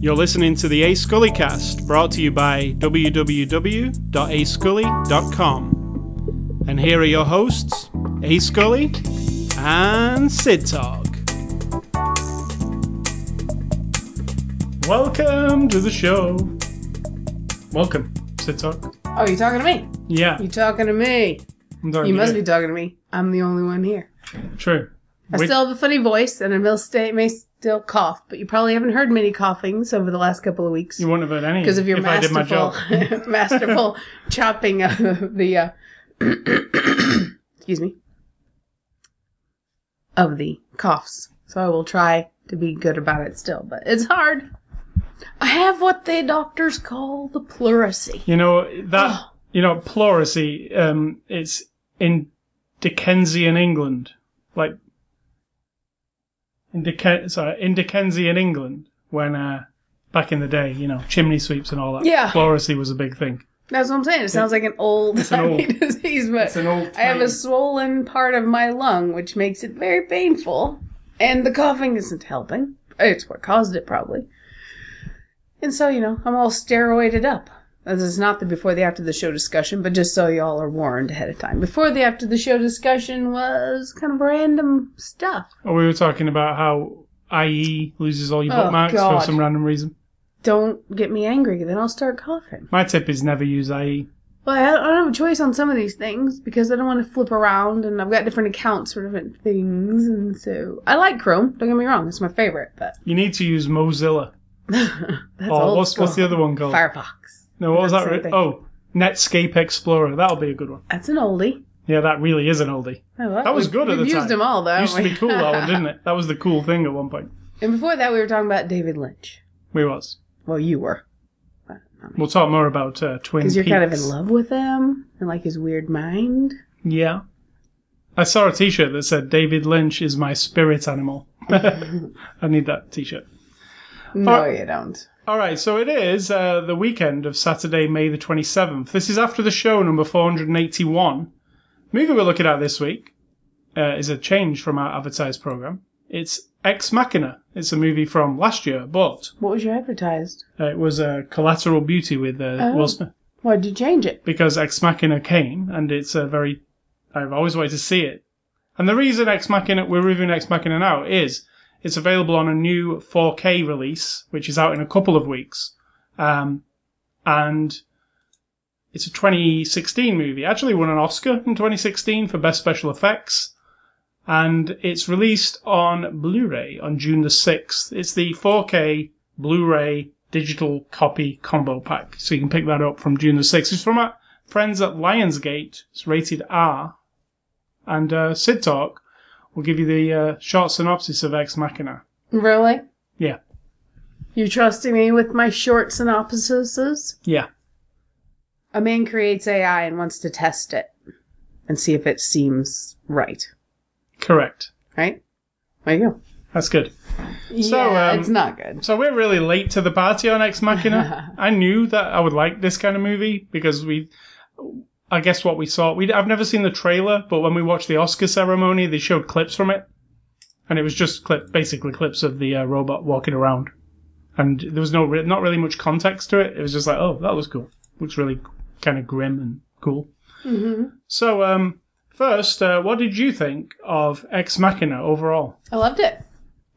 You're listening to the A Scully cast, brought to you by www.ascully.com. And here are your hosts, A Scully and Sid Talk. Welcome to the show. Welcome, Sid Talk. Oh, you talking to me? Yeah, You talking to me? I'm talking You to must be talking to me. I'm the only one here. True. I still have a funny voice, and I may, stay, may still cough, but you probably haven't heard many coughings over the last couple of weeks you wouldn't have heard any because of your if I did my masterful, job. masterful chopping of the, uh, excuse me, of the coughs. So I will try to be good about it still, but it's hard. I have what the doctors call the pleurisy. You know that Oh. you know pleurisy. Um, it's in Dickensian England, like in Dicken sorry in Dickensian England when uh, back in the day, you know, chimney sweeps and all that. Yeah. pleurisy was a big thing. That's what I'm saying. It sounds like an old, an old- disease, but It's an old. I have a time. swollen part of my lung, which makes it very painful, and the coughing isn't helping. It's what caused it, probably. And so, you know, I'm all steroided up. This is not the before the after the show discussion, but just so y'all are warned ahead of time. Before the after the show discussion was kind of random stuff. Oh, we were talking about how IE loses all your Oh, bookmarks God. for some random reason. Don't get me angry, then I'll start coughing. My tip is never use. IE. Well, I don't have a choice on some of these things because I don't want to flip around, and I've got different accounts for different things, and so I like Chrome. Don't get me wrong; it's my favorite, but You need to use Mozilla. that's old what's, what's the other one called? Firefox. No, what was that? Re- oh, Netscape Explorer. That'll be a good one. That's an oldie. Yeah, that really is an oldie. I love That was we've- good at we've the used them all, though. Used to be cool, that one, didn't it? That was the cool thing at one point. and before that, we were talking about David Lynch. We was. Well, you were, We'll talk more about uh, Twin because you're Peaks. kind of in love with him and like his weird mind. Yeah. I saw a T-shirt that said "David Lynch is my spirit animal." I need that T-shirt. No, Oh. you don't. All right, so it is uh, the weekend of Saturday, May the twenty seventh. This is after the show number four hundred and eighty one. The Movie we're looking at this week uh, is a change from our advertised program. It's Ex Machina. It's a movie from last year, but What was your advertised? uh, it was uh, Collateral Beauty with uh, Oh. Will Smith. Why did you change it? because Ex Machina came, and it's a very. I've always wanted to see it. And the reason Ex Machina, we're reviewing Ex Machina now, is it's available on a new 4K release, which is out in a couple of weeks. Um, and it's a 2016 movie. Actually won an Oscar in 2016 for Best Special Effects. And it's released on Blu-ray on June the 6th. It's the 4K Blu-ray digital copy combo pack. So you can pick that up from June the 6th. It's from our friends at Lionsgate. It's rated R. And uh, Sid Talk will give you the uh, short synopsis of Ex Machina. Really? Yeah. You trusting me with my short synopsises? Yeah. A man creates AI and wants to test it and see if it seems right. Correct. Right? There you go. That's good. So, yeah, um, it's not good. So we're really late to the party on Ex Machina. I knew that I would like this kind of movie because we, I guess what we saw, we I've never seen the trailer, but when we watched the Oscar ceremony, they showed clips from it, and it was just clip, basically clips of the uh, robot walking around, and there was no, re- not really much context to it. It was just like, oh, that was cool. Looks really kind of grim and cool. hmm So, um, first, uh, what did you think of Ex Machina overall? I loved it.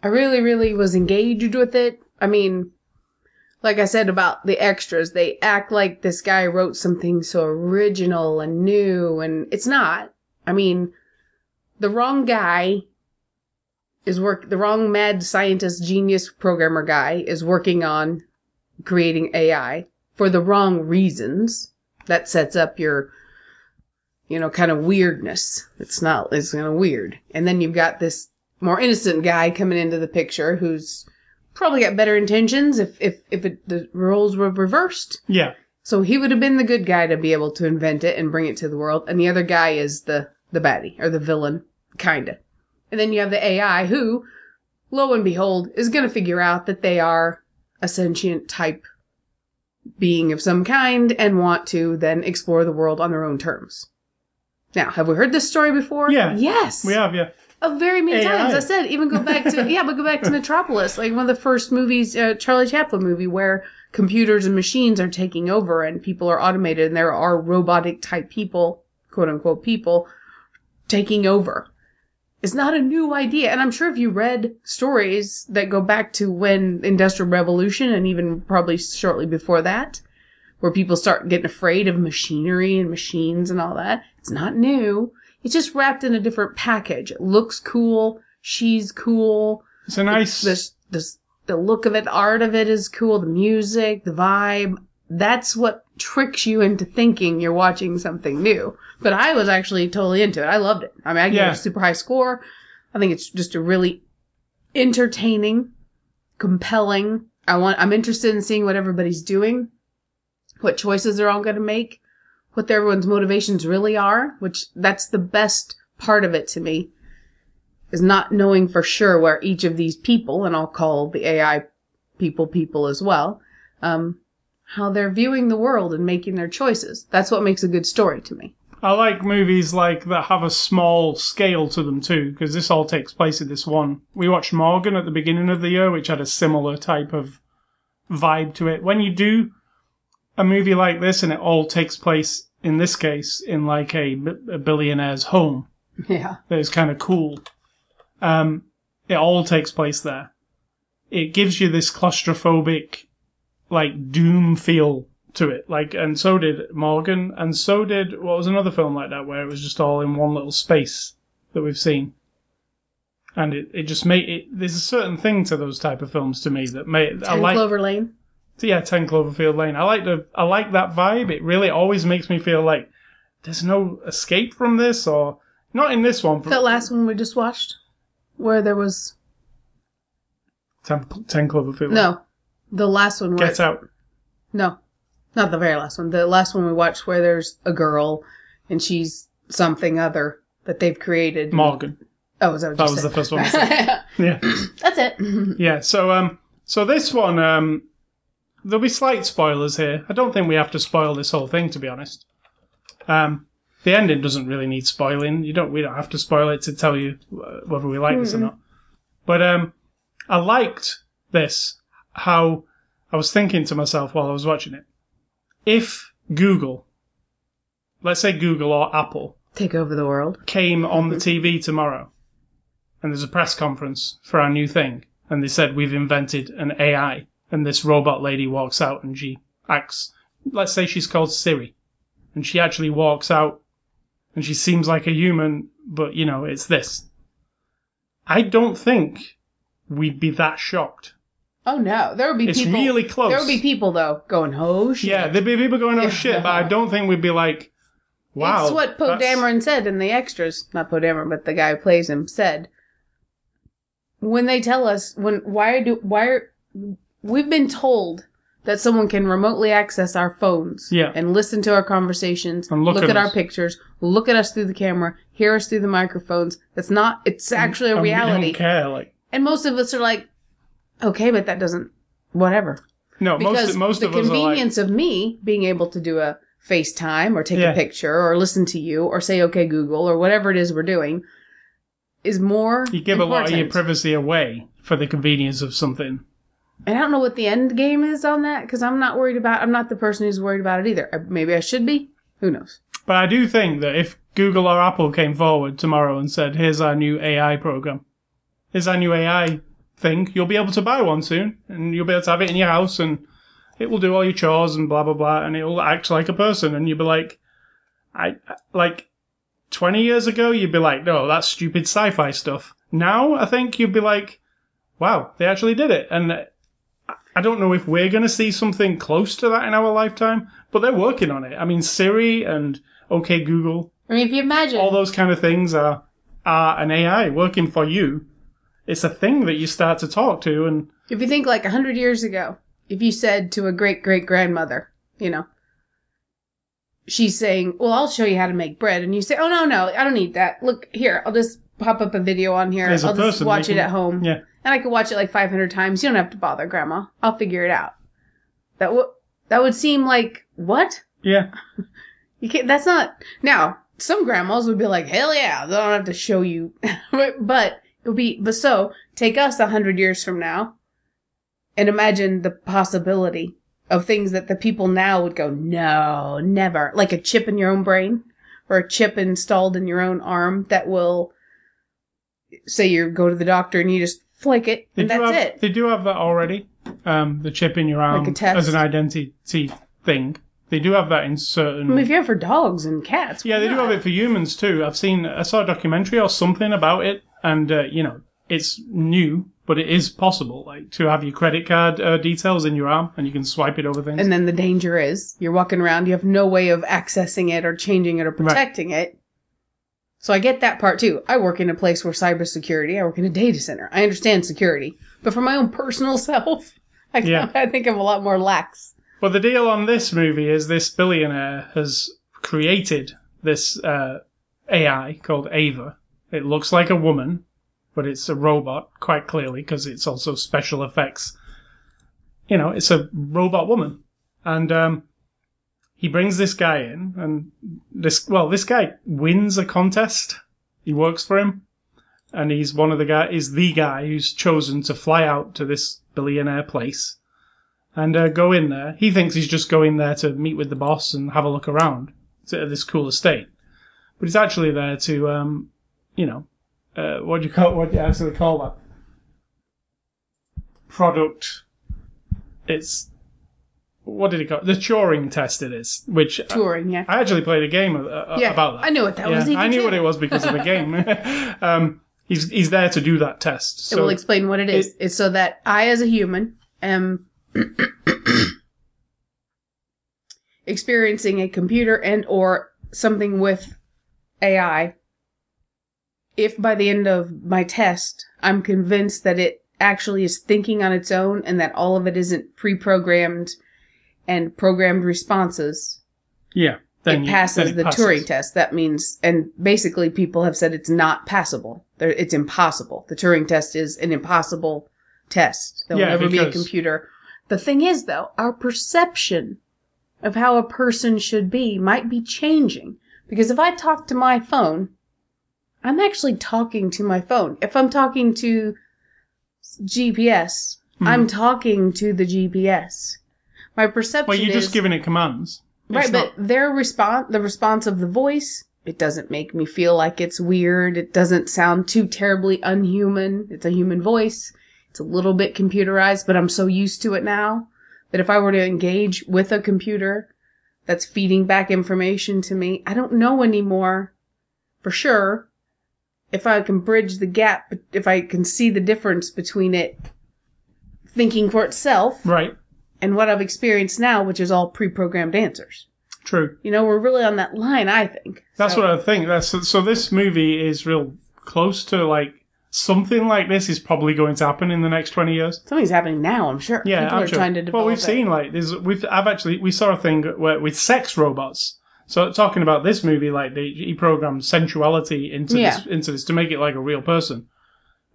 I really, really was engaged with it. I mean, like I said about the extras, they act like this guy wrote something so original and new, and it's not. I mean, the wrong guy is work. The wrong mad scientist, genius programmer guy is working on creating AI for the wrong reasons. That sets up your, you know, kind of weirdness. It's not. It's kind of weird. And then you've got this more innocent guy coming into the picture who's probably got better intentions if if if it, the roles were reversed. Yeah, So he would have been the good guy to be able to invent it and bring it to the world, and the other guy is the the baddie or the villain, kinda. And then you have the AI who, lo and behold, is going to figure out that they are a sentient type being of some kind and want to then explore the world on their own terms. Now, have we heard this story before? Yeah. Yes. we have. Yeah, Uh, very many AI. times. I said, even go back to yeah, but go back to Metropolis, like one of the first movies, uh, Charlie Chaplin movie, where computers and machines are taking over and people are automated, and there are robotic type people, quote unquote people, taking over. It's not a new idea, and I'm sure if you read stories that go back to when Industrial Revolution and even probably shortly before that, where people start getting afraid of machinery and machines and all that, it's not new. It's just wrapped in a different package. It looks cool. She's cool. It's a nice. The, the, the look of it, the art of it is cool. The music, the vibe. That's what tricks you into thinking you're watching something new. But I was actually totally into it. I loved it. I mean, I gave Yeah. it a super high score. I think it's just a really entertaining, compelling. I want, I'm interested in seeing what everybody's doing, what choices they're all going to make, what everyone's motivations really are, which that's the best part of it to me is not knowing for sure where each of these people, and I'll call the AI people people as well, um, how they're viewing the world and making their choices. That's what makes a good story to me. I like movies like that have a small scale to them too, because this all takes place in this one. We watched Morgan at the beginning of the year, which had a similar type of vibe to it. When you do a movie like this, and it all takes place in this case in like a, a billionaire's home, Yeah. that is kind of cool. Um, it all takes place there. It gives you this claustrophobic, like doom feel to it. Like, and so did Morgan, and so did what was another film like that where it was just all in one little space that we've seen. And it, it just made it. There's a certain thing to those type of films to me that made I like. Clover Lane. Yeah, Ten Cloverfield Lane. I like the I like that vibe. It really always makes me feel like there's no escape from this, or not in this one. That last one we just watched, where there was Ten, Ten Cloverfield. Lane. no, the last one. Where Get Out. No, not the very last one. The last one we watched where there's a girl and she's something other that they've created. Morgan. Oh, is that what That was said? the first one. Yeah, That's it. yeah. So um, so this one um, there'll be slight spoilers here. I don't think we have to spoil this whole thing, to be honest. Um, the ending doesn't really need spoiling. You don't. We don't have to spoil it to tell you uh, whether we like this or not. But um, I liked this. How I was thinking to myself while I was watching it. If Google, let's say Google or Apple, Take over the world. came on the TV tomorrow and there's a press conference for our new thing and they said we've invented an AI and this robot lady walks out and she acts let's say she's called Siri and she actually walks out and she seems like a human but you know it's this I don't think we'd be that shocked Oh no, there would be It's people. really close. There would be people though going, "Oh shit!" yeah there'd be people going oh shit but I don't think we'd be like wow it's what Poe Dameron said in the extras. Not Poe Dameron, but the guy who plays him said. When they tell us when why do why are we've been told that someone can remotely access our phones Yeah. and listen to our conversations, And look look, at at, our pictures, look at us through the camera, hear us through the microphones. It's not. It's actually a and we don't reality. care like And most of us are like, okay, but that doesn't. Whatever. no because most most the of us are like convenience of me being able to do a FaceTime or take Yeah. a picture or listen to you or say okay Google or whatever it is we're doing is more You give a lot of your privacy away for the convenience of something. And I don't know what the end game is on that because I'm not worried about I'm not the person who's worried about it either. Maybe I should be. Who knows? But I do think that if Google or Apple came forward tomorrow and said, here's our new AI program, here's our new AI thing, you'll be able to buy one soon, and you'll be able to have it in your house, and it will do all your chores and blah, blah, blah, and it will act like a person, and you'll be like, I, like, 20 years ago, you'd be like, no, that's stupid sci-fi stuff. Now, I think you'd be like, wow, they actually did it. And I- I don't know if we're going to see something close to that in our lifetime, but they're working on it. I mean, Siri and OK Google, I mean, if you imagine all those kind of things are are an AI working for you. It's a thing that you start to talk to, and if you think like a hundred years ago, if you said to a great great grandmother, you know, she's saying, "Well, I'll show you how to make bread," and you say, "Oh no, no, I don't need that. Look here, I'll just pop up a video on here. There's a I'll just person watch it at home, yeah, and I could watch it like 500 times. You don't have to bother, Grandma. I'll figure it out." That would that would seem like what yeah, you can't. That's not now. some grandmas would be like, hell yeah, they don't have to show you. but it would be, but so take us a hundred years from now and imagine the possibility of things that the people now would go, no, never. Like a chip in your own brain or a chip installed in your own arm that will say you go to the doctor and you just flick it They and do that's have, it. They do have that already. Um, the chip in your arm Like a test? as an identity thing. They do have that in certain. I mean, if you have for dogs and cats, yeah, they do have it for humans too. I've seen, I saw a documentary or something about it, and uh, you know, it's new, but it is possible, like to have your credit card uh, details in your arm, and you can swipe it over things. And then the danger is you're walking around, you have no way of accessing it or changing it or protecting it. So I get that part too. I work in a place where cybersecurity, I work in a data center. I understand security. But for my own personal self, I, Yeah. I think I'm a lot more lax. Well, the deal on this movie is this billionaire has created this uh, AI called Ava. It looks like a woman, but it's a robot, quite clearly, because it's also special effects. You know, it's a robot woman. And um, he brings this guy in, and this, well, this guy wins a contest. He works for him. And he's one of the guy, is the guy who's chosen to fly out to this billionaire place and uh, go in there. He thinks he's just going there to meet with the boss and have a look around to this cool estate, but he's actually there to, um, you know, uh, what do you call what do you actually call that product? It's what did it call it? the Turing test? It is, which Turing, yeah. I actually played a game uh, uh, Yeah, about that. I knew what that yeah, was. I knew too. what it was because of the game. um, he's he's there to do that test. It will explain what it is. it's so that I, as a human, am experiencing a computer and or something with AI. If by the end of my test, I'm convinced that it actually is thinking on its own and that all of it isn't pre-programmed and programmed responses, yeah, then it you- passes then it the passes. Turing test. That means, and basically, people have said it's not passable. There, it's impossible. The Turing test is an impossible test. There'll Yeah, never be a computer. The thing is, though, our perception of how a person should be might be changing. Because if I talk to my phone, I'm actually talking to my phone. If I'm talking to GPS, Hmm. I'm talking to the GPS. My perception Well, you're is just giving it commands. It's Right, not- but their response, the response of the voice, it doesn't make me feel like it's weird. It doesn't sound too terribly unhuman. It's a human voice. It's a little bit computerized, but I'm so used to it now that if I were to engage with a computer that's feeding back information to me, I don't know anymore for sure if I can bridge the gap, if I can see the difference between it thinking for itself right. And what I've experienced now, which is all pre-programmed answers. True. You know, we're really on that line, I think. That's So- what I think. That's so. This movie is real close to like something like this is probably going to happen in the next twenty years. Something's happening now, I'm sure. Yeah, People I'm are sure. trying to develop well, we've it. seen like there's we've I've actually we saw a thing where with sex robots. So talking about this movie, like they, he programmed sensuality into this into this to make it like a real person.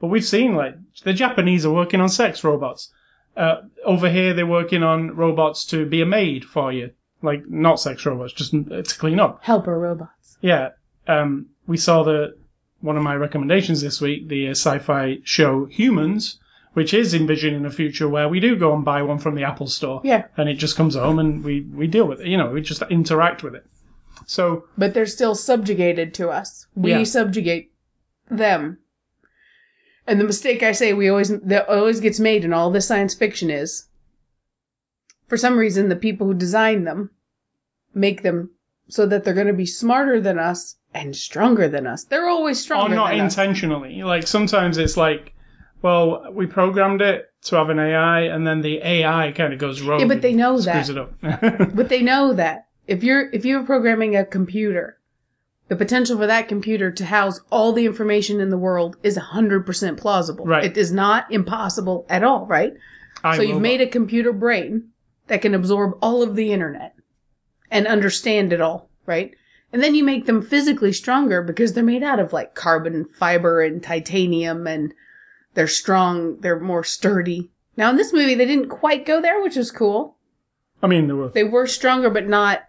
But we've seen like the Japanese are working on sex robots. Uh, over here, they're working on robots to be a maid for you, like not sex robots, just to clean up. helper robots. Yeah, um, we saw the one of my recommendations this week, the uh, sci-fi show Humans, which is envisioning a future where we do go and buy one from the Apple Store, Yeah, and it just comes home and we we deal with it. You know, we just interact with it. So but they're still subjugated to us. We Yeah. subjugate them. And the mistake I say we always that always gets made in all this science fiction is, for some reason, the people who design them make them so that they're going to be smarter than us and stronger than us. They're always or stronger not than us. intentionally. Like sometimes it's like, well, we programmed it to have an AI, and then the AI kind of goes rogue. Yeah, but they know screws that. it up. But they know that if you're if you're programming a computer, the potential for that computer to house all the information in the world is 100% plausible. Right. It is not impossible at all, right? I so you've made a computer brain that can absorb all of the internet and understand it all, right? And then you make them physically stronger because they're made out of like carbon fiber and titanium and they're strong, they're more sturdy. Now in this movie they didn't quite go there, which is cool. I mean, there were They were stronger but not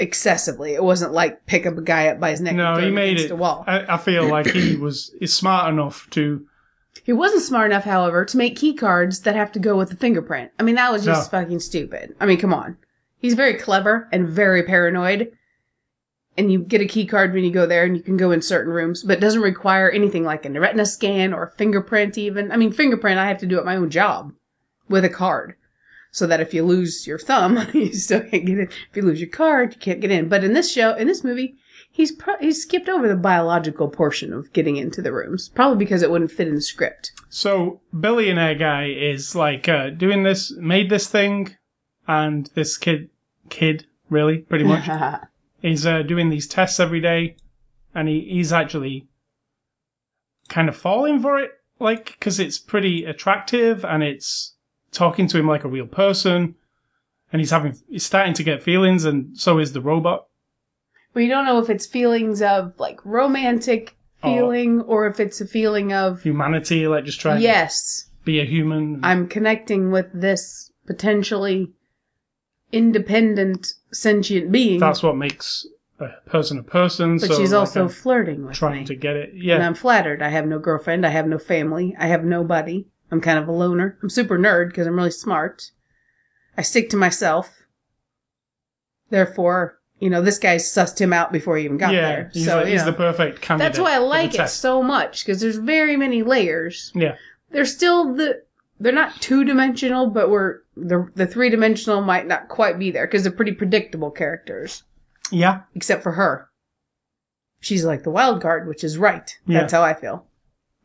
excessively. It wasn't like pick up a guy up by his neck. No, and throw he him made against it. a wall. I, I feel like he was is smart enough to. He wasn't smart enough, however, to make key cards that have to go with the fingerprint. I mean, that was just No. fucking stupid. I mean, come on. He's very clever and very paranoid. And you get a key card when you go there and you can go in certain rooms, but it doesn't require anything like a retina scan or a fingerprint even. I mean, fingerprint, I have to do at my own job with a card. So that if you lose your thumb, you still can't get in. If you lose your card, you can't get in. But in this show, in this movie, he's pro- he's skipped over the biological portion of getting into the rooms, probably because it wouldn't fit in the script. So billionaire guy is like uh, doing this, made this thing, and this kid, kid, really, pretty much, is uh, doing these tests every day, and he, he's actually kind of falling for it, like because it's pretty attractive and it's talking to him like a real person, and he's having he's starting to get feelings, and so is the robot. But you don't know if it's feelings of like romantic feeling or if it's a feeling of Humanity, like just trying yes, to be a human. I'm connecting with this potentially independent sentient being. That's what makes a person a person. but so she's like, also I'm flirting with me. trying me. to get it. And Yeah, I'm flattered. I have no girlfriend. I have no family. I have nobody. I'm kind of a loner. I'm super nerd because I'm really smart. I stick to myself. Therefore, you know, this guy sussed him out before he even got yeah. there. He's, so, like- he's know, the perfect candidate. that's why I like it test. so much because there's very many layers. Yeah, They're still the they're not two dimensional, but we're the the three dimensional might not quite be there because they're pretty predictable characters, yeah, except for her. She's like the wild card, which is right. Yeah. That's how I feel.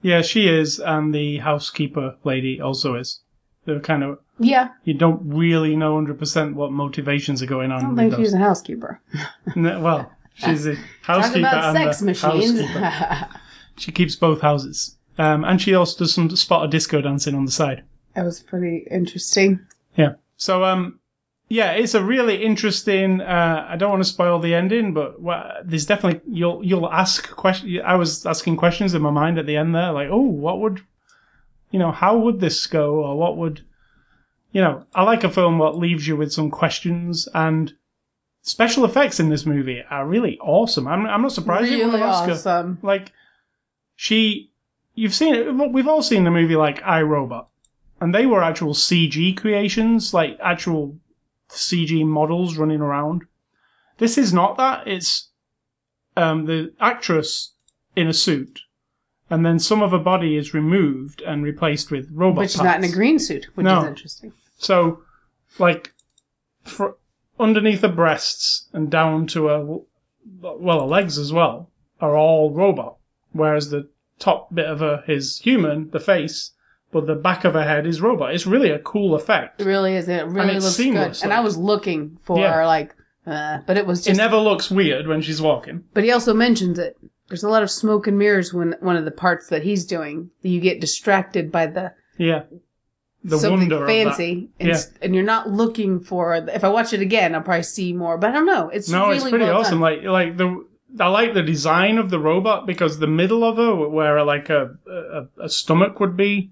Yeah. She is, and the housekeeper lady also is. They're kind of Yeah, you don't really know hundred percent what motivations are going on. I don't think she's a housekeeper. No, well, she's a housekeeper and sex the machines. housekeeper. She keeps both houses, um, and she also does some spot of disco dancing on the side. that was pretty interesting. Yeah. So, um, yeah, it's a really interesting. Uh, I don't want to spoil the ending, but well, there's definitely you'll you'll ask questions. I was asking questions in my mind at the end there, like, oh, what would, you know, how would this go, or what would, you know, I like a film that leaves you with some questions and. Special effects in this movie are really awesome. I'm, I'm not surprised it won an Oscar. awesome. Like, she, you've seen it. We've all seen the movie like iRobot, and they were actual CG creations, like actual CG models running around. This is not that. It's um, the actress in a suit, and then some of her body is removed and replaced with robot. But she's not in a green suit, which No. is interesting. So, like, for, underneath her breasts and down to her, well, her legs as well, are all robot. Whereas the top bit of her is human, the face, but the back of her head is robot. It's really a cool effect. It really is. It really it's looks seamless, good. And like- I was looking for Yeah. like, uh, but it was It never looks weird when she's walking. but he also mentions it. There's a lot of smoke and mirrors when one of the parts that he's doing. that You get distracted by the Yeah. The something wonder fancy, and, Yeah. and you're not looking for. If I watch it again, I'll probably see more. But I don't know. It's. No, really it's pretty well awesome. Done. Like, like the, I like the design of the robot because the middle of her, where like a, a, a stomach would be,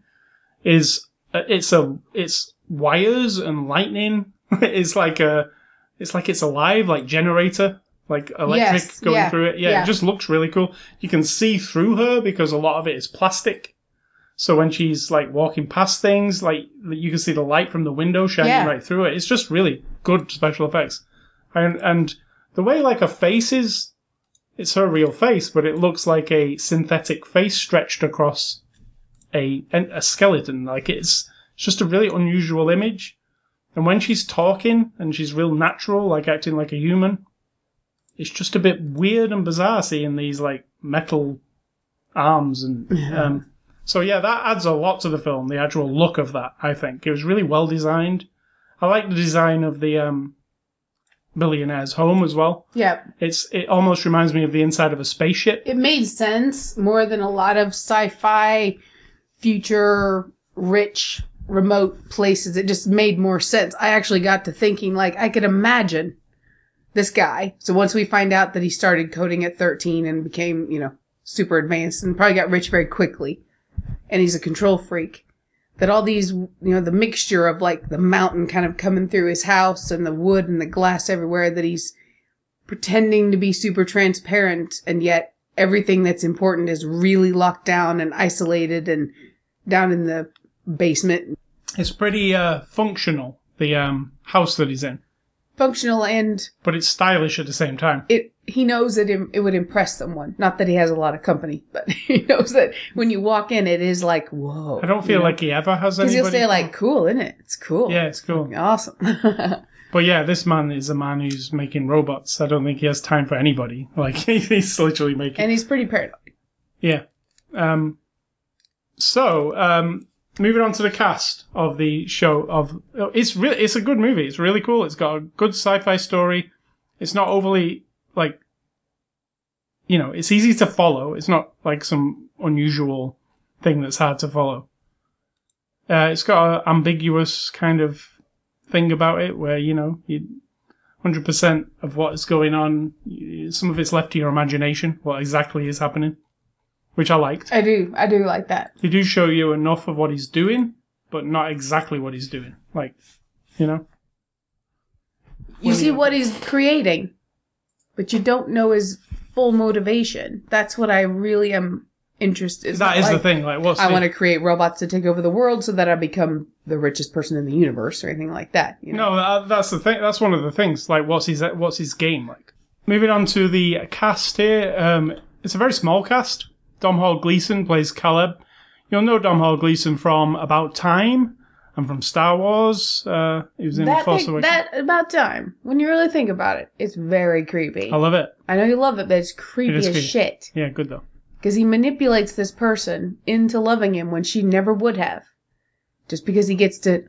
is uh, it's a it's wires and lightning. it's like a it's like it's alive, like generator, like electric Yes, going yeah, through it. Yeah, yeah. it just looks really cool. You can see through her because a lot of it is plastic. So when she's like walking past things, like you can see the light from the window shining Yeah. right through it. It's just really good special effects, and and the way like her face is, it's her real face, but it looks like a synthetic face stretched across a a skeleton. Like it's it's just a really unusual image. And when she's talking and she's real natural, like acting like a human, it's just a bit weird and bizarre seeing these like metal arms and um, so yeah, that adds a lot to the film. The actual look of that, I think, it was really well designed. I like the design of the um, billionaire's home as well. yeah, It's it almost reminds me of the inside of a spaceship. it made sense more than a lot of sci-fi, future, rich, remote places. It just made more sense. I actually got to thinking like I could imagine this guy. So once we find out that he started coding at 13 and became, you know, super advanced and probably got rich very quickly, and he's a control freak. That all these, you know, the mixture of like the mountain kind of coming through his house and the wood and the glass everywhere that he's pretending to be super transparent and yet everything that's important is really locked down and isolated and down in the basement. It's pretty uh, functional, the um, house that he's in, Functional and but it's stylish at the same time. it he knows that it, it would impress someone. Not that he has a lot of company, but he knows that when you walk in, it is like, whoa. I don't feel like he ever has Because anybody. he'll say like, cool, isn't it? It's cool. yeah, it's cool. Awesome. But yeah, this man is a man who's making robots. I don't think he has time for anybody. Like he's literally making. and he's pretty paranoid. Yeah. Um, so, um, moving on to the cast of the show of it's really it's a good movie. It's really cool. It's got a good sci-fi story. It's not overly like you know, it's easy to follow. It's not like some unusual thing that's hard to follow. Uh, it's got an ambiguous kind of thing about it where, you know, you 100% of what's going on, some of it's left to your imagination, what exactly is happening, which I liked. I do. I do like that. They do show you enough of what he's doing, but not exactly what he's doing. Like, you know? You see what he's creating, but you don't know his full motivation. That's what I really am interested. That not the thing. Like, what's I the- want to create robots to take over the world so that I become the richest person in the universe or anything like that. You know? No, that, that's the thing. That's one of the things. Like, what's his what's his game like? Moving on to the cast here. Um, it's a very small cast. Domhnall Gleeson plays Caleb. You'll know Domhnall Gleeson from About Time and from Star Wars. Uh, he was in that Force thing, Awakens. that about time. When you really think about it, it's very creepy. I love it. I know you love it, but it's creepy It is as creepy. shit. Yeah, good though. Because he manipulates this person into loving him when she never would have. Just because he gets to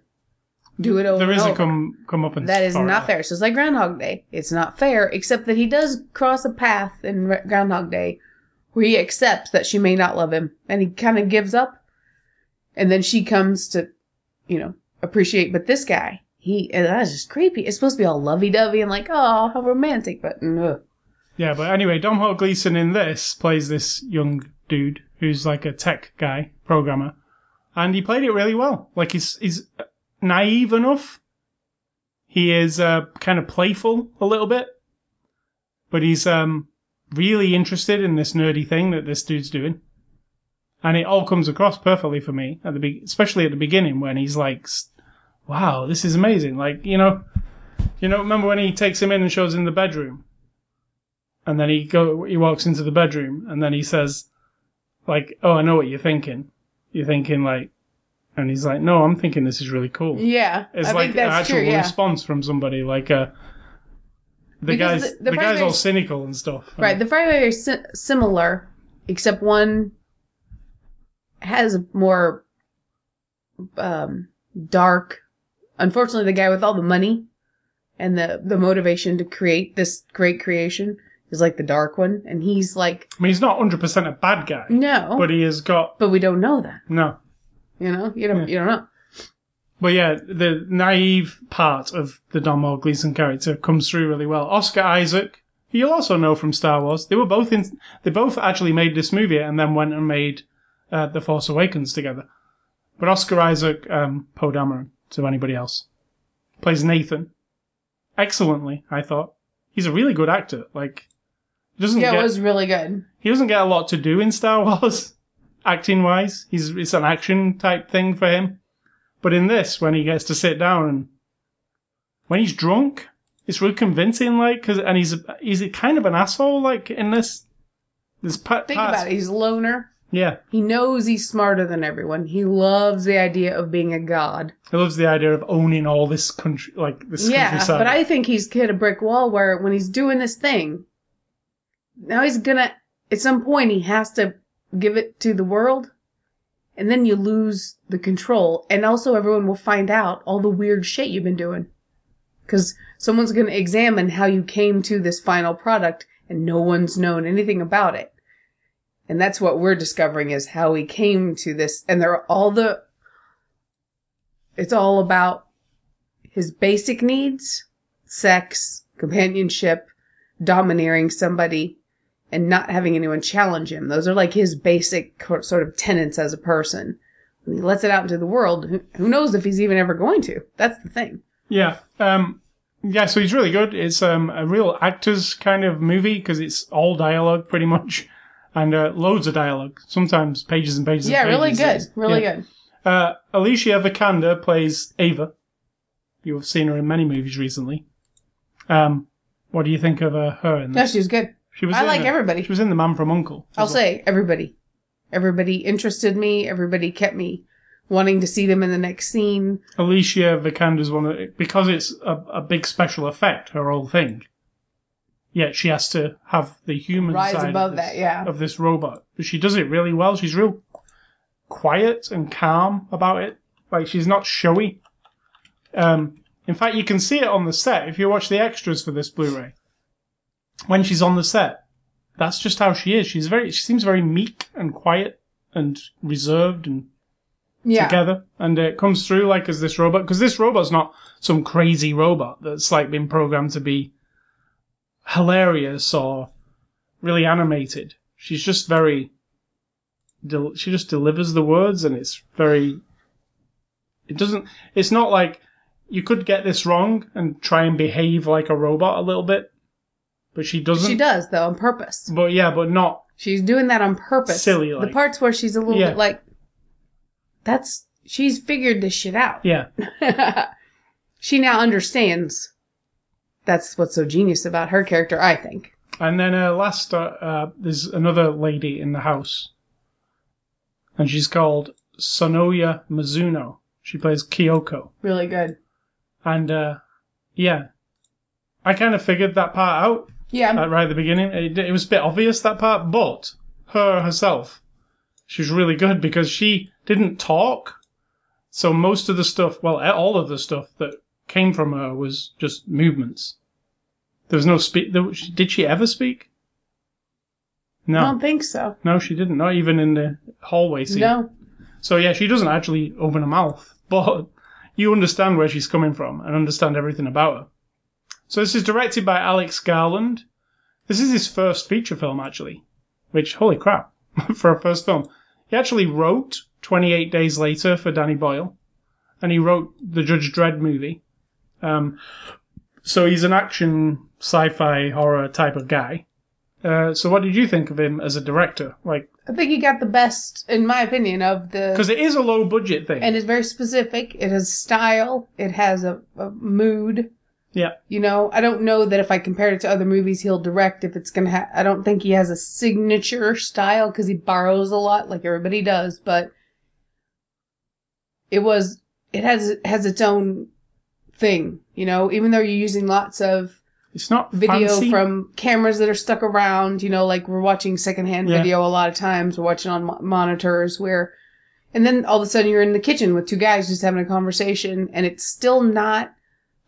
do it over There and is a over. come come up and That is not fair. So it's like Groundhog Day. It's not fair, except that he does cross a path in Re- Groundhog Day where he accepts that she may not love him and he kind of gives up. And then she comes to, you know, appreciate. But this guy, he, that's just creepy. It's supposed to be all lovey dovey and like, oh, how romantic, but. Yeah, but anyway, Domhnall Gleeson in this plays this young dude who's like a tech guy, programmer, and he played it really well. Like he's he's naive enough. He is uh, kind of playful a little bit, but he's um, really interested in this nerdy thing that this dude's doing, and it all comes across perfectly for me at the be- especially at the beginning when he's like, "Wow, this is amazing!" Like you know, you know, remember when he takes him in and shows him the bedroom and then he go he walks into the bedroom and then he says like oh i know what you're thinking you're thinking like and he's like no i'm thinking this is really cool Yeah. it's I like think an actual true, yeah. response from somebody like uh the Because guy's the- the, the guy's all cynical and stuff Right. The very, very si- similar, except one has more um, dark. Unfortunately, the guy with all the money and the the motivation to create this great creation is like the dark one, and he's like, i mean he's not 100% a bad guy no, but he has got but we don't know that. no You know, you don't, you don't know. But yeah, the naive part of the Donald Gleeson character comes through really well. Oscar Isaac, who you'll also know from Star Wars, they were both in. They both actually made this movie and then went and made uh, The Force Awakens together. But Oscar Isaac, um, Poe Dameron, to anybody else, plays Nathan excellently. I thought he's a really good actor. Like, he doesn't Yeah, get it was really good. he doesn't get a lot to do in Star Wars, acting wise. He's it's an action type thing for him. But in this, when he gets to sit down and when he's drunk, it's really convincing. Like, cause, and he's he's kind of an asshole. Like in this, this pa- Think about it. He's a loner. Yeah, He knows he's smarter than everyone. He loves the idea of being a god. he loves the idea of owning all this country, like this Yeah, countryside. but I think he's hit a brick wall where when he's doing this thing, now he's gonna, at some point, he has to give it to the world, and then you lose the control, and also everyone will find out all the weird shit you've been doing. Because someone's gonna examine how you came to this final product, and no one's known anything about it. And that's what we're discovering is how he came to this, and they're all the, it's all about his basic needs sex, companionship, domineering somebody, and not having anyone challenge him. Those are like his basic sort of tenets as a person. When he lets it out into the world, who, who knows if he's even ever going to? That's the thing. Yeah. Um, Yeah, so he's really good. It's um, a real actors kind of movie because it's all dialogue pretty much, and uh, loads of dialogue. Sometimes pages and pages. Yeah, and really pages. good. Really Yeah. good. Uh, Alicia Vikander plays Ava. You have seen her in many movies recently. Um, what do you think of uh, her? In this? she was good. She was. I like the- everybody. She was in The Man from Uncle. I'll well. say everybody. Everybody interested me. Everybody kept me wanting to see them in the next scene. Alicia Vikander's one of because it's a, a big special effect. Her whole thing. Yet she has to have the human Rise side above of this, that, yeah. of this robot. But she does it really well. She's real quiet and calm about it. Like she's not showy. Um, in fact, you can see it on the set if you watch the extras for this Blu-ray. When she's on the set, that's just how she is. She's very. She seems very meek and quiet and reserved and Yeah. together, and it comes through like as this robot because this robot's not some crazy robot that's like been programmed to be hilarious or really animated. She's just very. Del- she just delivers the words, and it's very. It doesn't. It's not like you could get this wrong and try and behave like a robot a little bit, but she doesn't. She does though on purpose. But yeah, but not. She's doing that on purpose. Silly, The parts where she's a little Yeah. bit like, that's she's figured this shit out. Yeah, she now understands. That's what's so genius about her character, I think. And then uh, last, uh, uh, there's another lady in the house, and she's called Sonoya Mizuno. She plays Kyoko, Really good. and uh, yeah, I kind of figured that part out Yeah. uh, right at the beginning. It, it was a bit obvious that part, but her herself, she was really good because she didn't talk. So most of the stuff, well, all of the stuff that came from her was just movements. There was no speak. Did she ever speak? No. I don't think so. No, she didn't. Not even in the hallway scene. No. So yeah, she doesn't actually open her mouth, but you understand where she's coming from and understand everything about her. So this is directed by Alex Garland. This is his first feature film, actually. Which, holy crap, for a first film. He actually wrote 28 Days Later for Danny Boyle, and he wrote the Judge Dredd movie. Um, so he's an action, sci-fi, horror type of guy. Uh, so what did you think of him as a director? Like, I think he got the best, in my opinion, of the. because it is a low budget thing. And it's very specific. It has style. It has a, a mood. Yeah. You know, I don't know that if I compare it to other movies he'll direct, if it's gonna have, I don't think he has a signature style because he borrows a lot like everybody does, but it was, it has, has its own thing, you know, even though you're using lots of It's not video fancy. from cameras that are stuck around, you know, like we're watching secondhand Yeah. video a lot of times, we're watching on mo- monitors where, and then all of a sudden you're in the kitchen with two guys just having a conversation and it's still not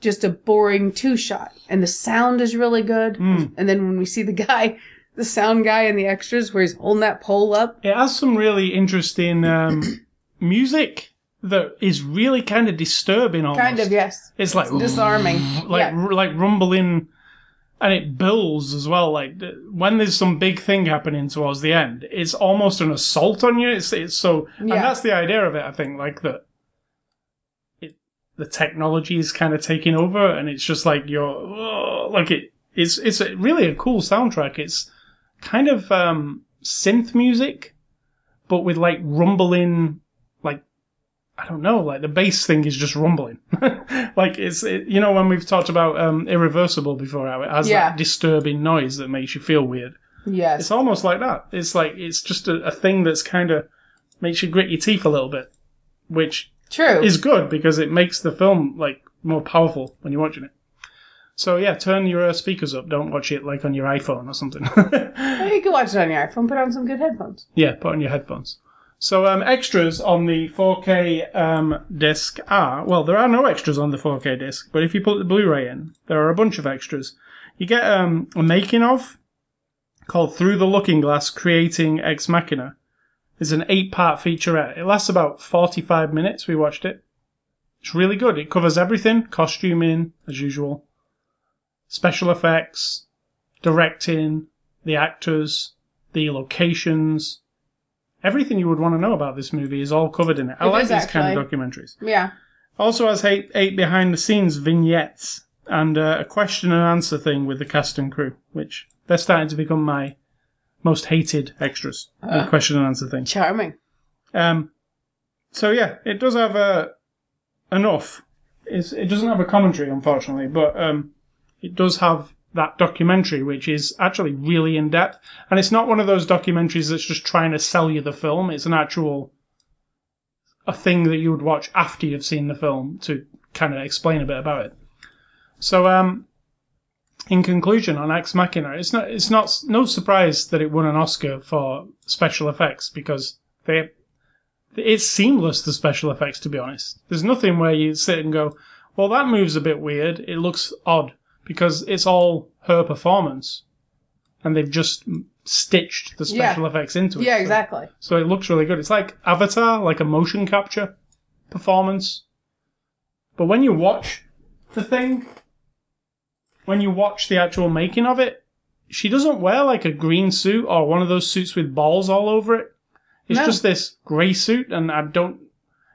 just a boring two shot and the sound is really good. Mm. And then when we see the guy, the sound guy and the extras where he's holding that pole up. It has some really interesting um, music that is really kind of disturbing. Almost. Kind of, yes. It's like Disarming. like yeah. r- like rumbling, and it builds as well. Like when there's some big thing happening towards the end, it's almost an assault on you. It's it's so, and that's the idea of it. I think like that. The technology is kind of taking over, and it's just like you're like it. It's it's a, really a cool soundtrack. It's kind of um, synth music, but with like rumbling, like I don't know, like the bass thing is just rumbling. like it's it, you know when we've talked about um, irreversible before, how it has Yeah. that disturbing noise that makes you feel weird. Yes. It's almost like that. It's like it's just a, a thing that's kind of makes you grit your teeth a little bit, which True. is good because it makes the film like more powerful when you're watching it. So yeah, turn your uh, speakers up. Don't watch it like on your iPhone or something. Well, you can watch it on your iPhone. Put on some good headphones. Yeah, put on your headphones. So um, extras on the 4K um, disc are well, there are no extras on the 4K disc, but if you put the Blu-ray in, there are a bunch of extras. You get um, a making of called "Through the Looking Glass: Creating Ex Machina." It's an eight-part featurette. It lasts about 45 minutes. We watched it. It's really good. It covers everything: costuming, as usual, special effects, directing, the actors, the locations, everything you would want to know about this movie is all covered in it. I It like these kind of documentaries. Yeah. Also has eight, eight behind the scenes vignettes and uh, a question and answer thing with the cast and crew, which they're starting to become my most hated extras. the question and answer thing. Charming. Um, so yeah, it does have uh, enough. It's, it doesn't have a commentary, unfortunately, but um, it does have that documentary, which is actually really in depth. And it's not one of those documentaries that's just trying to sell you the film. It's an actual a thing that you would watch after you've seen the film to kind of explain a bit about it. So, um, in conclusion, on Ex Machina, it's not it's not no surprise that it won an Oscar for special effects because they it's seamless the special effects. To be honest, there's nothing where you sit and go, "Well, that move's a bit weird. It looks odd," because it's all her performance, and they've just stitched the special Yeah. effects into it. Yeah, So- exactly. so it looks really good. It's like Avatar, like a motion capture performance. But when you watch the thing, when you watch the actual making of it, she doesn't wear like a green suit or one of those suits with balls all over it. It's No. just this grey suit, and I don't.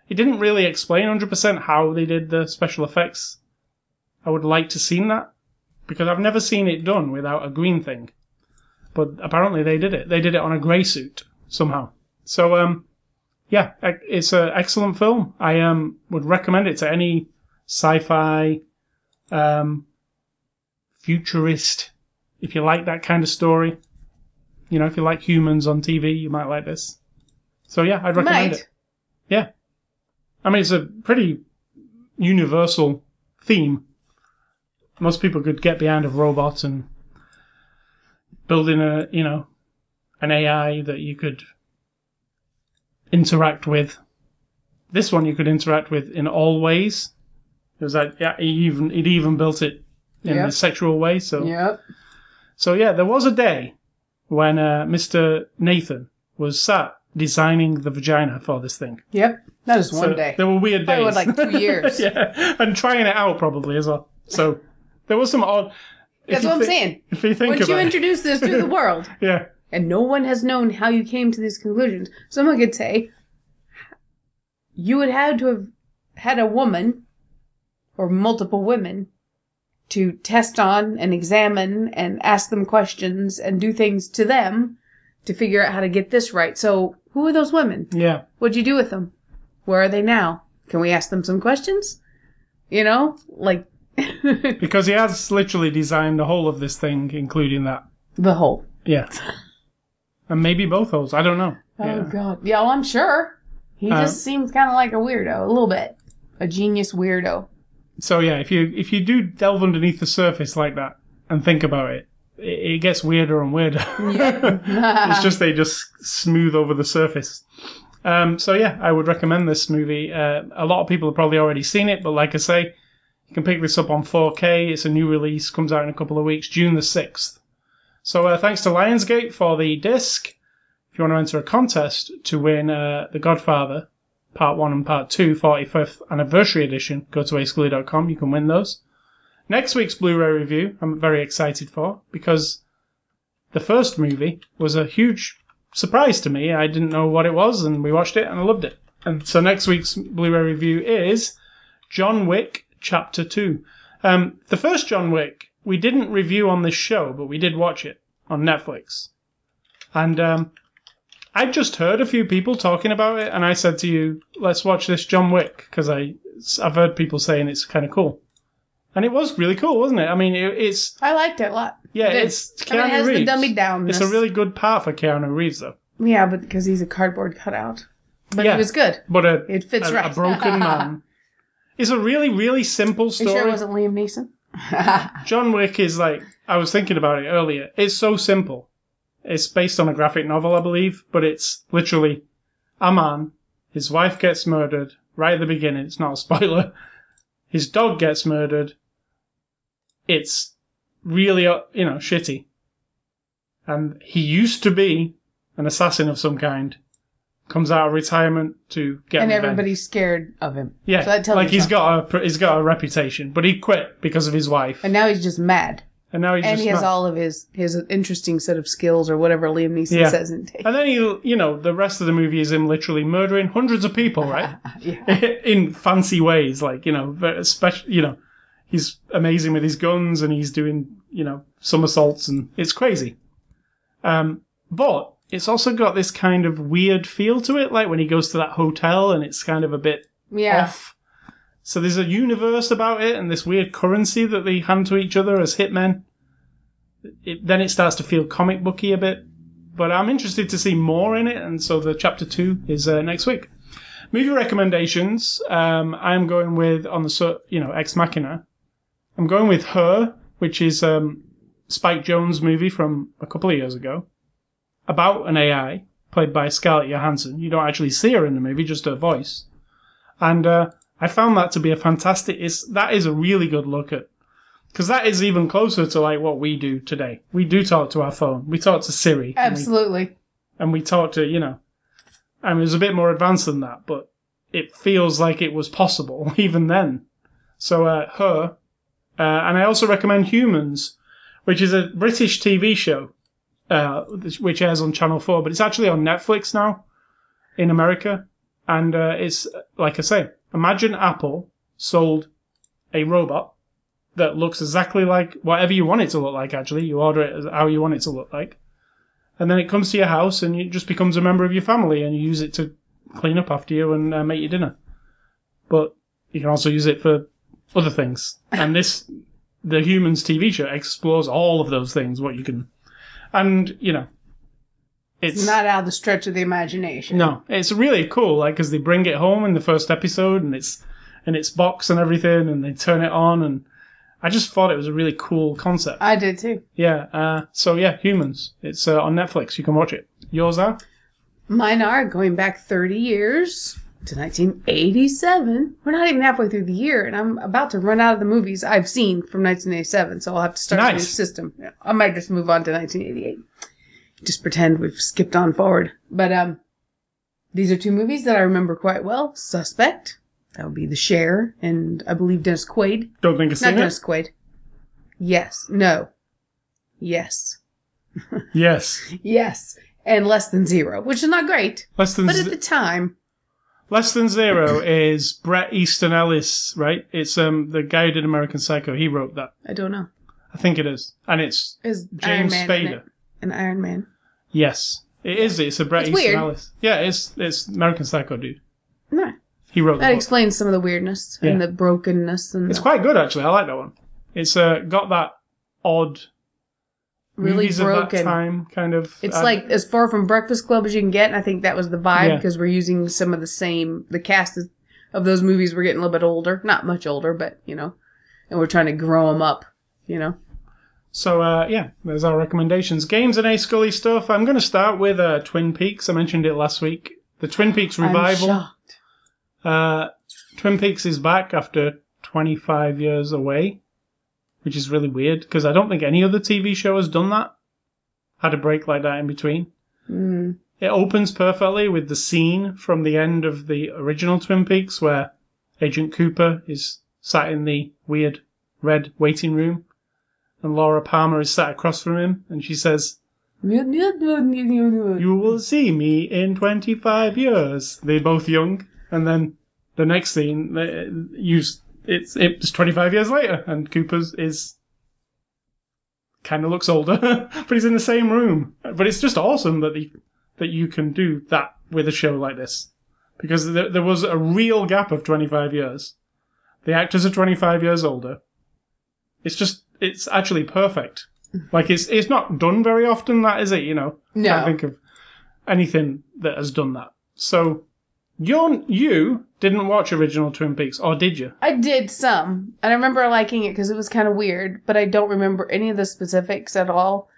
It didn't really explain 100% how they did the special effects. I would like to seen that because I've never seen it done without a green thing. But apparently they did it. They did it on a grey suit somehow. So um, yeah, it's an excellent film. I um would recommend it to any sci-fi, um, futurist. If you like that kind of story, you know, if you like humans on TV, you might like this. So yeah, I'd recommend Might. it. Yeah, I mean it's a pretty universal theme. Most people could get behind a robot and building a you know an AI that you could interact with. This one you could interact with in all ways. It was like yeah, he even he'd even built it in Yep. a sexual way. So Yep. so yeah, there was a day when uh, Mr. Nathan was sat designing the vagina for this thing. Yep. That is one So day. There were weird Probably days. with, like, two years. yeah, and trying it out probably as well. So there was some odd. That's what I'm thi- saying. If you think Once you introduce this to the world, yeah, and no one has known how you came to these conclusions, someone could say, you would have to have had a woman, or multiple women, to test on and examine and ask them questions and do things to them to figure out how to get this right. So, who are those women? yeah, What'd you do with them? Where are they now? Can we ask them some questions? You know, like because he has literally designed the whole of this thing, including that. the whole. Yeah, and maybe both holes. I don't know. Oh yeah. god. Yeah, well, I'm sure. He Uh, just seems kind of like a weirdo, a little bit. A genius weirdo. So yeah, if you if you do delve underneath the surface like that and think about it, it, it gets weirder and weirder. it's just they just smooth over the surface. Um, so yeah, I would recommend this movie. Uh, a lot of people have probably already seen it, but like I say, you can pick this up on 4K. It's a new release, comes out in a couple of weeks, June the 6th. So uh, thanks to Lionsgate for the disc. If you want to enter a contest to win uh, The Godfather Part 1 and Part 2 45th Anniversary Edition, go to ascally.com. You can win those. Next week's Blu-ray review, I'm very excited for because the first movie was a huge surprise to me. I didn't know what it was, and we watched it, and I loved it. And so next week's Blu-ray review is John Wick Chapter Two. Um, the first John Wick we didn't review on this show, but we did watch it on Netflix, and um, I just heard a few people talking about it, and I said to you, "Let's watch this John Wick," because I I've heard people saying it's kind of cool, and it was really cool, wasn't it? I mean, it, it's I liked it a lot. yeah, It did. it's I mean, it has Reeves. the dummy down. It's a really good part for Keanu Reeves, though. yeah, but because he's a cardboard cutout. But Yeah. it was good. But a, It fits a, right. a broken man. It's a really, really simple You story. sure it wasn't Liam Neeson? John Wick is like, I was thinking about it earlier. It's so simple. It's based on a graphic novel, I believe, but it's literally a man, his wife gets murdered right at the beginning. It's not a spoiler. His dog gets murdered. It's really, uh, you know, shitty. And he used to be an assassin of some kind. Comes out of retirement to get and revenge. everybody's scared of him. Yeah, So that tells like you he's something. got a he's got a reputation, but he quit because of his wife, And now he's just mad. And now he's and just he has not- all of his his interesting set of skills or whatever Liam Neeson Yeah. says in take. And then he, you know, the rest of the movie is him literally murdering hundreds of people, right? Yeah. in fancy ways, like you know, very special. You know, he's amazing with his guns and he's doing you know somersaults and it's crazy. Um, but it's also got this kind of weird feel to it, like when he goes to that hotel and it's kind of a bit Yeah. off. So there's a universe about it and this weird currency that they hand to each other as hitmen. It, then it starts to feel comic booky a bit. But I'm interested to see more in it, and so the chapter two is uh, next week. Movie recommendations. Um, I'm going with on the you know Ex Machina. I'm going with Her, which is um, Spike Jonze movie from a couple of years ago about an AI played by Scarlett Johansson. You don't actually see her in the movie, just her voice. And uh, I found that to be a fantastic. It's that is a really good look at because that is even closer to like what we do today. We do talk to our phone. We talk to Siri. and we- Absolutely. and we talk to you know. I mean, it was a bit more advanced than that, but it feels like it was possible even then. So uh, her, uh, and I also recommend Humans, which is a British TV show, uh, which airs on Channel Four, but it's actually on Netflix now in America, and uh, it's like I say, imagine Apple sold a robot that looks exactly like whatever you want it to look like. Actually, you order it as how you want it to look like and then it comes to your house and it just becomes a member of your family and you use it to clean up after you and uh, make your dinner. But you can also use it for other things. And this, the Humans TV show explores all of those things, what you can, and you know, it's Not out of the stretch of the imagination. no, it's really cool. Like, because they bring it home in the first episode, and it's in its box and everything, and they turn it on, and I just thought it was a really cool concept. I did too. Yeah. Uh, so yeah, Humans. It's uh, on Netflix. You can watch it. Yours are. Mine are going back 30 years to 1987. We're not even halfway through the year, and I'm about to run out of the movies I've seen from 1987, so I'll have to start a new system. I might just move on to 1988. Just pretend we've skipped on forward. But um, these are two movies that I remember quite well. Suspect. That would be The Cher, and I believe Dennis Quaid. Don't think I've Not seen it. Dennis Quaid. Yes. No. Yes. Yes. Yes. And Less Than Zero, which is not great, Less than but z- at the time, Less than zero is Bret Easton Ellis, right? It's um the guy who did American Psycho. He wrote that. I don't know. I think it is, and it's Is James Spader. it? An Iron Man. Yes, it is. It's a Bret It's Easton weird. Ellis. Yeah, it's it's American Psycho, dude. No. He wrote the That book. explains some of the weirdness and Yeah. the brokenness and It's the quite good actually. I like that one. It's uh, got that odd really movies of that broken. time kind of. It's uh, like as far from Breakfast Club as you can get, and I think that was the vibe Yeah. because we're using some of the same. The cast is- of those movies were getting a little bit older, not much older, but you know, and we're trying to grow them up. You know, So uh, yeah, there's our recommendations. Games and A Scully stuff. I'm going to start with uh, Twin Peaks. I mentioned it last week. The Twin Peaks I'm revival. shocked. Uh, Twin Peaks is back after 25 years away, which is really weird because I don't think any other TV show has done that. Had a break like that in between. Mm. It opens perfectly with the scene from the end of the original Twin Peaks where Agent Cooper is sat in the weird red waiting room and Laura Palmer is sat across from him and she says, You will see me in 25 years. They're both young. And then the next scene, it's, it's 25 years later, and Cooper's is kind of looks older, but he's in the same room. But it's just awesome that the, that you can do that with a show like this. Because there, there was a real gap of 25 years. The actors are 25 years older. It's just, it's actually perfect. Like it's, it's not done very often, that is it, you know? No. Can't think of anything that has done that. So, you're, you didn't watch original Twin Peaks, or did you? I did some, and I remember liking it because it was kind of weird, but I don't remember any of the specifics at all.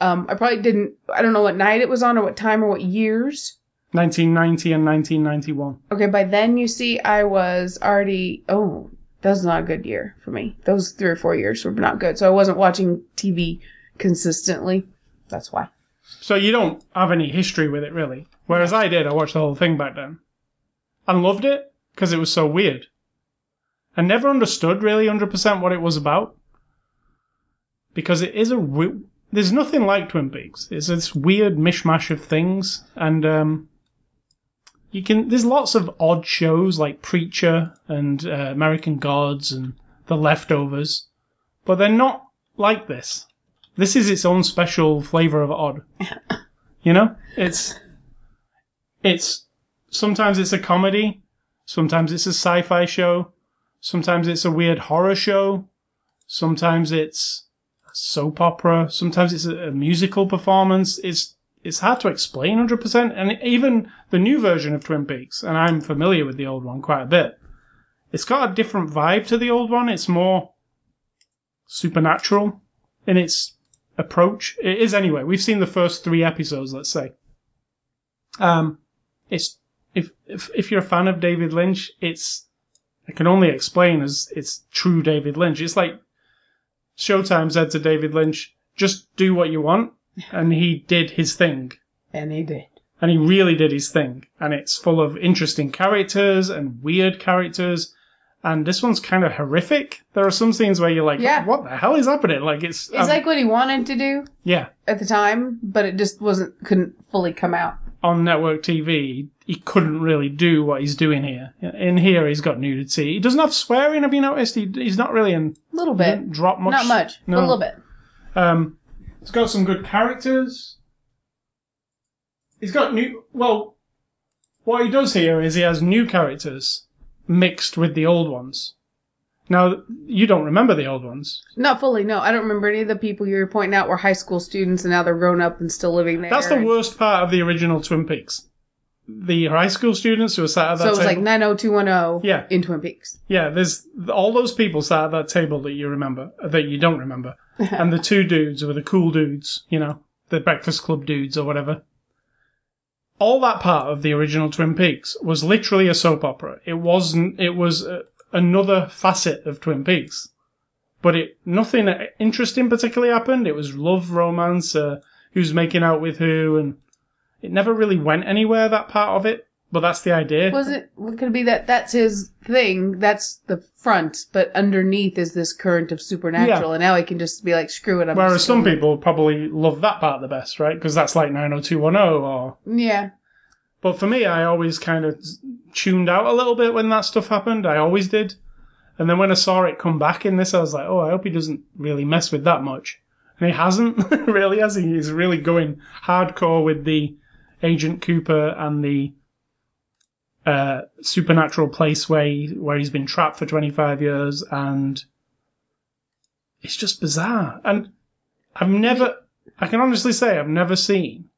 Um, I probably didn't. I don't know what night it was on, or what time, or what years. 1990 and 1991. Okay, by then you see, I was already. Oh, that was not a good year for me. Those three or four years were not good, so I wasn't watching TV consistently. That's why. So you don't have any history with it, really. Whereas I did. I watched the whole thing back then. And loved it, because it was so weird. I never understood really 100% what it was about. Because it is a... we- There's nothing like Twin Peaks. It's this weird mishmash of things, and um, you can. There's lots of odd shows like Preacher and uh, American Gods and The Leftovers, but they're not like this. This is its own special flavor of odd. you know, it's it's sometimes it's a comedy, sometimes it's a sci-fi show, sometimes it's a weird horror show, sometimes it's a soap opera, sometimes it's a, a musical performance. It's it's hard to explain 100%. And even the new version of Twin Peaks, and I'm familiar with the old one quite a bit, it's got a different vibe to the old one. It's more supernatural in its approach. It is anyway. We've seen the first three episodes, let's say. Um, it's, if, if, if you're a fan of David Lynch, it's, I can only explain as it's true David Lynch. It's like Showtime said to David Lynch, just do what you want and he did his thing. And he did. And he really did his thing. And it's full of interesting characters and weird characters. And this one's kind of horrific. There are some scenes where you're like, Yeah. what the hell is happening? Like it's, It's um, like what he wanted to do yeah, at the time, but it just wasn't couldn't fully come out. on network TV, he couldn't really do what he's doing here. In here, he's got nudity. He doesn't have swearing. Have you noticed? He, he's not really in A little bit. drop much. Not much, No. a little bit. Um, it's got some good characters. He's got new. Well, what he does here is he has new characters mixed with the old ones. Now you don't remember the old ones. Not fully, no. I don't remember any of the people you were pointing out were high school students and now they're grown up and still living there. That's the and- worst part of the original Twin Peaks. The high school students who are sat at that table. So it was table. like 90210 Yeah. in Twin Peaks. yeah, there's all those people sat at that table that you remember, that you don't remember, and the two dudes were the cool dudes, you know, the Breakfast Club dudes or whatever. All that part of the original Twin Peaks was literally a soap opera. It wasn't. It was uh, another facet of Twin Peaks, but it nothing interesting particularly happened. It was love, romance, uh, who's making out with who, and it never really went anywhere. That part of it, but that's the idea. Was it, what could it be that that's his thing? That's the front, but underneath is this current of supernatural, and now he can just be like, screw it. I'm Whereas some gonna- people probably love that part the best, right? Because that's like 90210 or. Yeah. But for me, I always kind of tuned out a little bit when that stuff happened. I always did. And then when I saw it come back in this, I was like, oh, I hope he doesn't really mess with that much. And he hasn't, really, has he? He's really going hardcore with the Agent Cooper and the uh, supernatural place where, he, where he's been trapped for 25 years. And it's just bizarre. And I've never, I can honestly say, I've never seen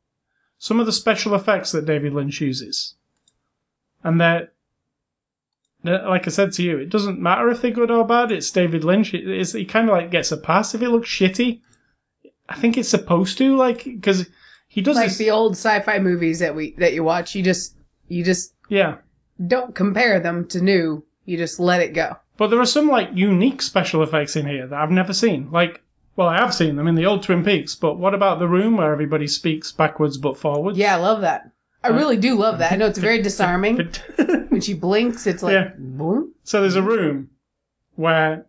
some of the special effects that David Lynch uses. And they're, they're- like I said to you, it doesn't matter if they're good or bad. It's David Lynch. It, it's, he kind of like gets a pass if it looks shitty. I think it's supposed to, like, because he does Like this. the old sci-fi movies that we, that you watch, you just, you just yeah. don't compare them to new. You just let it go. But there are some, like, unique special effects in here that I've never seen. Like, well, I have seen them in the old Twin Peaks, but what about the room where everybody speaks backwards but forwards? Yeah, I love that. I really do love that. I know it's very disarming. When she blinks, it's like, Yeah. boom. So there's a room where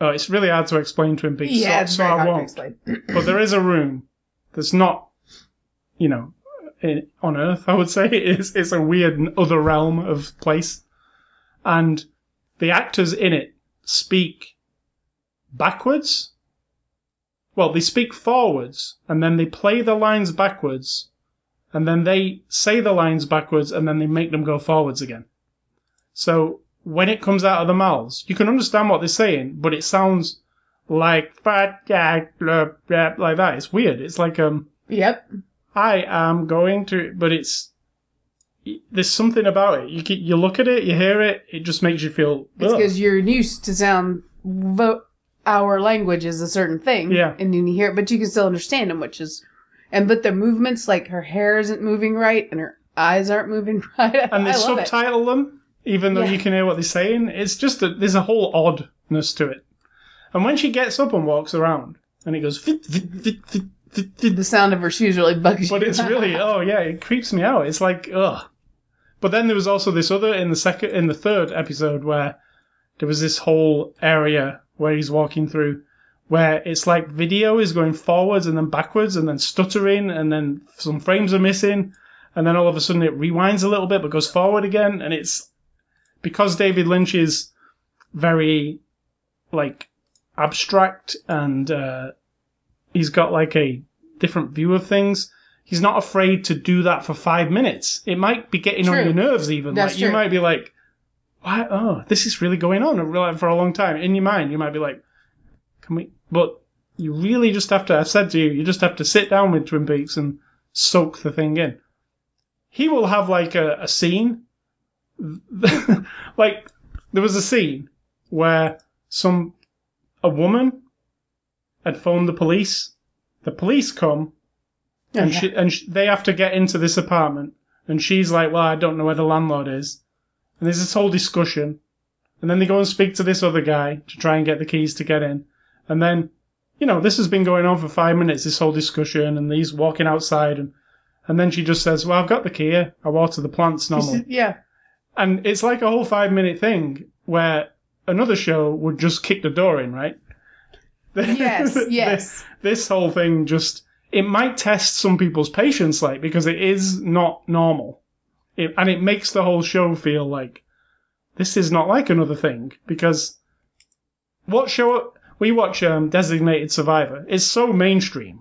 oh, it's really hard to explain Twin Peaks. Yeah, so, it's so very I hard to won't. explain. But there is a room that's not, you know, in, on Earth. I would say it's it's a weird other realm of place, and the actors in it speak backwards. Well, they speak forwards, and then they play the lines backwards, and then they say the lines backwards, and then they make them go forwards again. So when it comes out of the mouths, you can understand what they're saying, but it sounds like fat like that. It's weird. It's like um, Yep. I am going to, but it's there's something about it. You you look at it, you hear it, it just makes you feel. It's because you're used to sound vo- our language is a certain thing. Yeah. And then you hear it, but you can still understand them, which is, and but their movements, like her hair isn't moving right and her eyes aren't moving right. and they love it. subtitle them, even though Yeah. you can hear what they're saying. It's just that there's a whole oddness to it. And when she gets up and walks around, and it goes, fit, fit, fit, Did the sound of her shoes really bugs you. but it's really, oh yeah, it creeps me out. It's like, ugh. But then there was also this other in the second, in the third episode where there was this whole area where he's walking through, where it's like video is going forwards and then backwards and then stuttering and then some frames are missing, and then all of a sudden it rewinds a little bit but goes forward again, and it's because David Lynch is very like abstract and uh, he's got like a different view of things. He's not afraid to do that for five minutes. It might be getting on your nerves even. That's like you might be like, "Why? Oh, this is really going on for a long time." In your mind, you might be like, "Can we?" But you really just have to. I said to you, you just have to sit down with Twin Peaks and soak the thing in. He will have like a, a scene, like there was a scene where some a woman had phoned the police. The police come and she and sh they have to get into this apartment, and she's like, "Well, I don't know where the landlord is." And there's this whole discussion, and then they go and speak to this other guy to try and get the keys to get in, and then, you know, this has been going on for five minutes. This whole discussion, and he's walking outside, and and then she just says, "Well, I've got the key. here. I water the plants normally." yeah. And it's like a whole five minute thing where another show would just kick the door in, right? Yes, yes. this whole thing just it might test some people's patience like because it is not normal. It, and it makes the whole show feel like this is not like another thing because what show we watch um, designated survivor. Is so mainstream.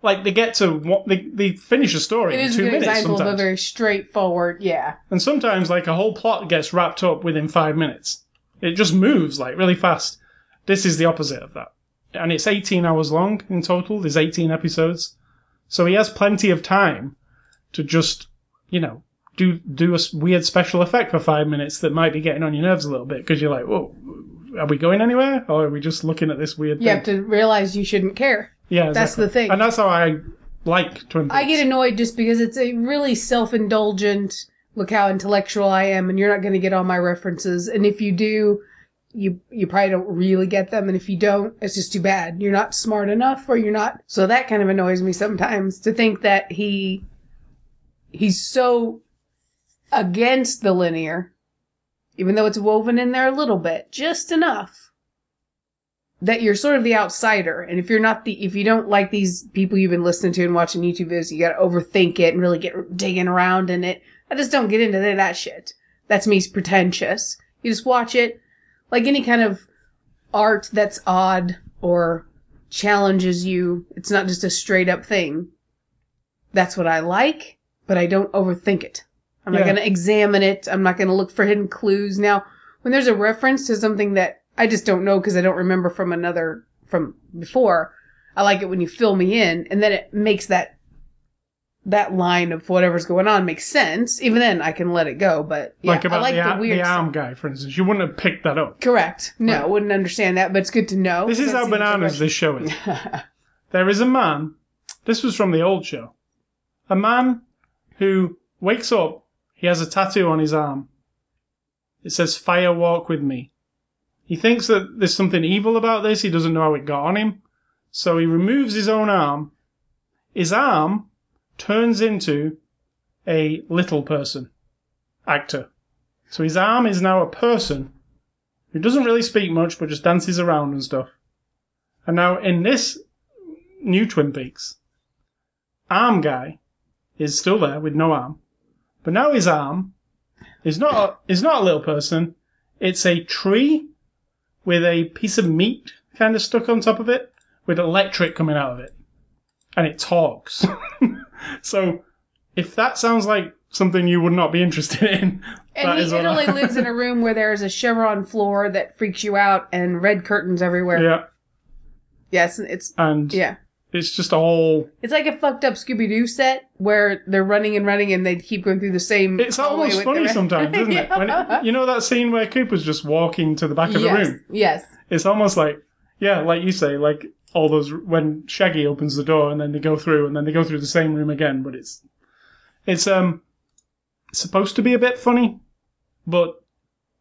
Like they get to what they, they finish a story It in is two minutes example of a sometimes. very straightforward, yeah. and sometimes like a whole plot gets wrapped up within five minutes. It just moves like really fast this is the opposite of that and it's 18 hours long in total there's 18 episodes so he has plenty of time to just you know do do a weird special effect for five minutes that might be getting on your nerves a little bit because you're like whoa are we going anywhere or are we just looking at this weird You thing have to realize you shouldn't care. yeah that's exactly. the thing. and that's how i like twin Peaks. I get annoyed just because it's a really self-indulgent. Look how intellectual I am, and you're not going to get all my references. And if you do, you you probably don't really get them. And if you don't, it's just too bad. You're not smart enough, or you're not. So that kind of annoys me sometimes to think that he he's so against the linear, even though it's woven in there a little bit, just enough that you're sort of the outsider. And if you're not the, if you don't like these people you've been listening to and watching YouTube videos, you gotta overthink it and really get digging around in it. I just don't get into that shit. That's me pretentious. You just watch it like any kind of art that's odd or challenges you. It's not just a straight up thing. That's what I like, but I don't overthink it. I'm not going to examine it. I'm not going to look for hidden clues. Now, when there's a reference to something that I just don't know because I don't remember from another, from before, I like it when you fill me in and then it makes that, that line of whatever's going on makes sense. Even then I can let it go, but yeah, like about I like the, the, weird the arm guy for instance you wouldn't have picked that up Correct. No, Right. wouldn't understand that, but it's good to know. This is how bananas this show is. there is a man, this was from the old show, a man who wakes up, he has a tattoo on his arm. It says, Fire Walk with Me. He thinks that there's something evil about this, he doesn't know how it got on him. So he removes his own arm. His arm turns into a little person actor. So his arm is now a person who doesn't really speak much but just dances around and stuff. And now in this new Twin Peaks, arm guy is still there with no arm, but now his arm is not a, is not a little person. It's a tree with a piece of meat kind of stuck on top of it, with electric coming out of it, and it talks. so, if that sounds like something you would not be interested in, And that he is what it only I- lives in a room where there is a chevron floor that freaks you out and red curtains everywhere. yeah, Yes, it's and yeah. it's just a whole. It's like a fucked up Scooby Doo set where they're running and running and they keep going through the same. It's hallway almost with funny the- sometimes, isn't it? When it? You know that scene where Cooper's just walking to the back of the room? yes. It's almost like, yeah, like you say, like all those, when Shaggy opens the door and then they go through and then they go through the same room again, but it's, it's, um, supposed to be a bit funny, but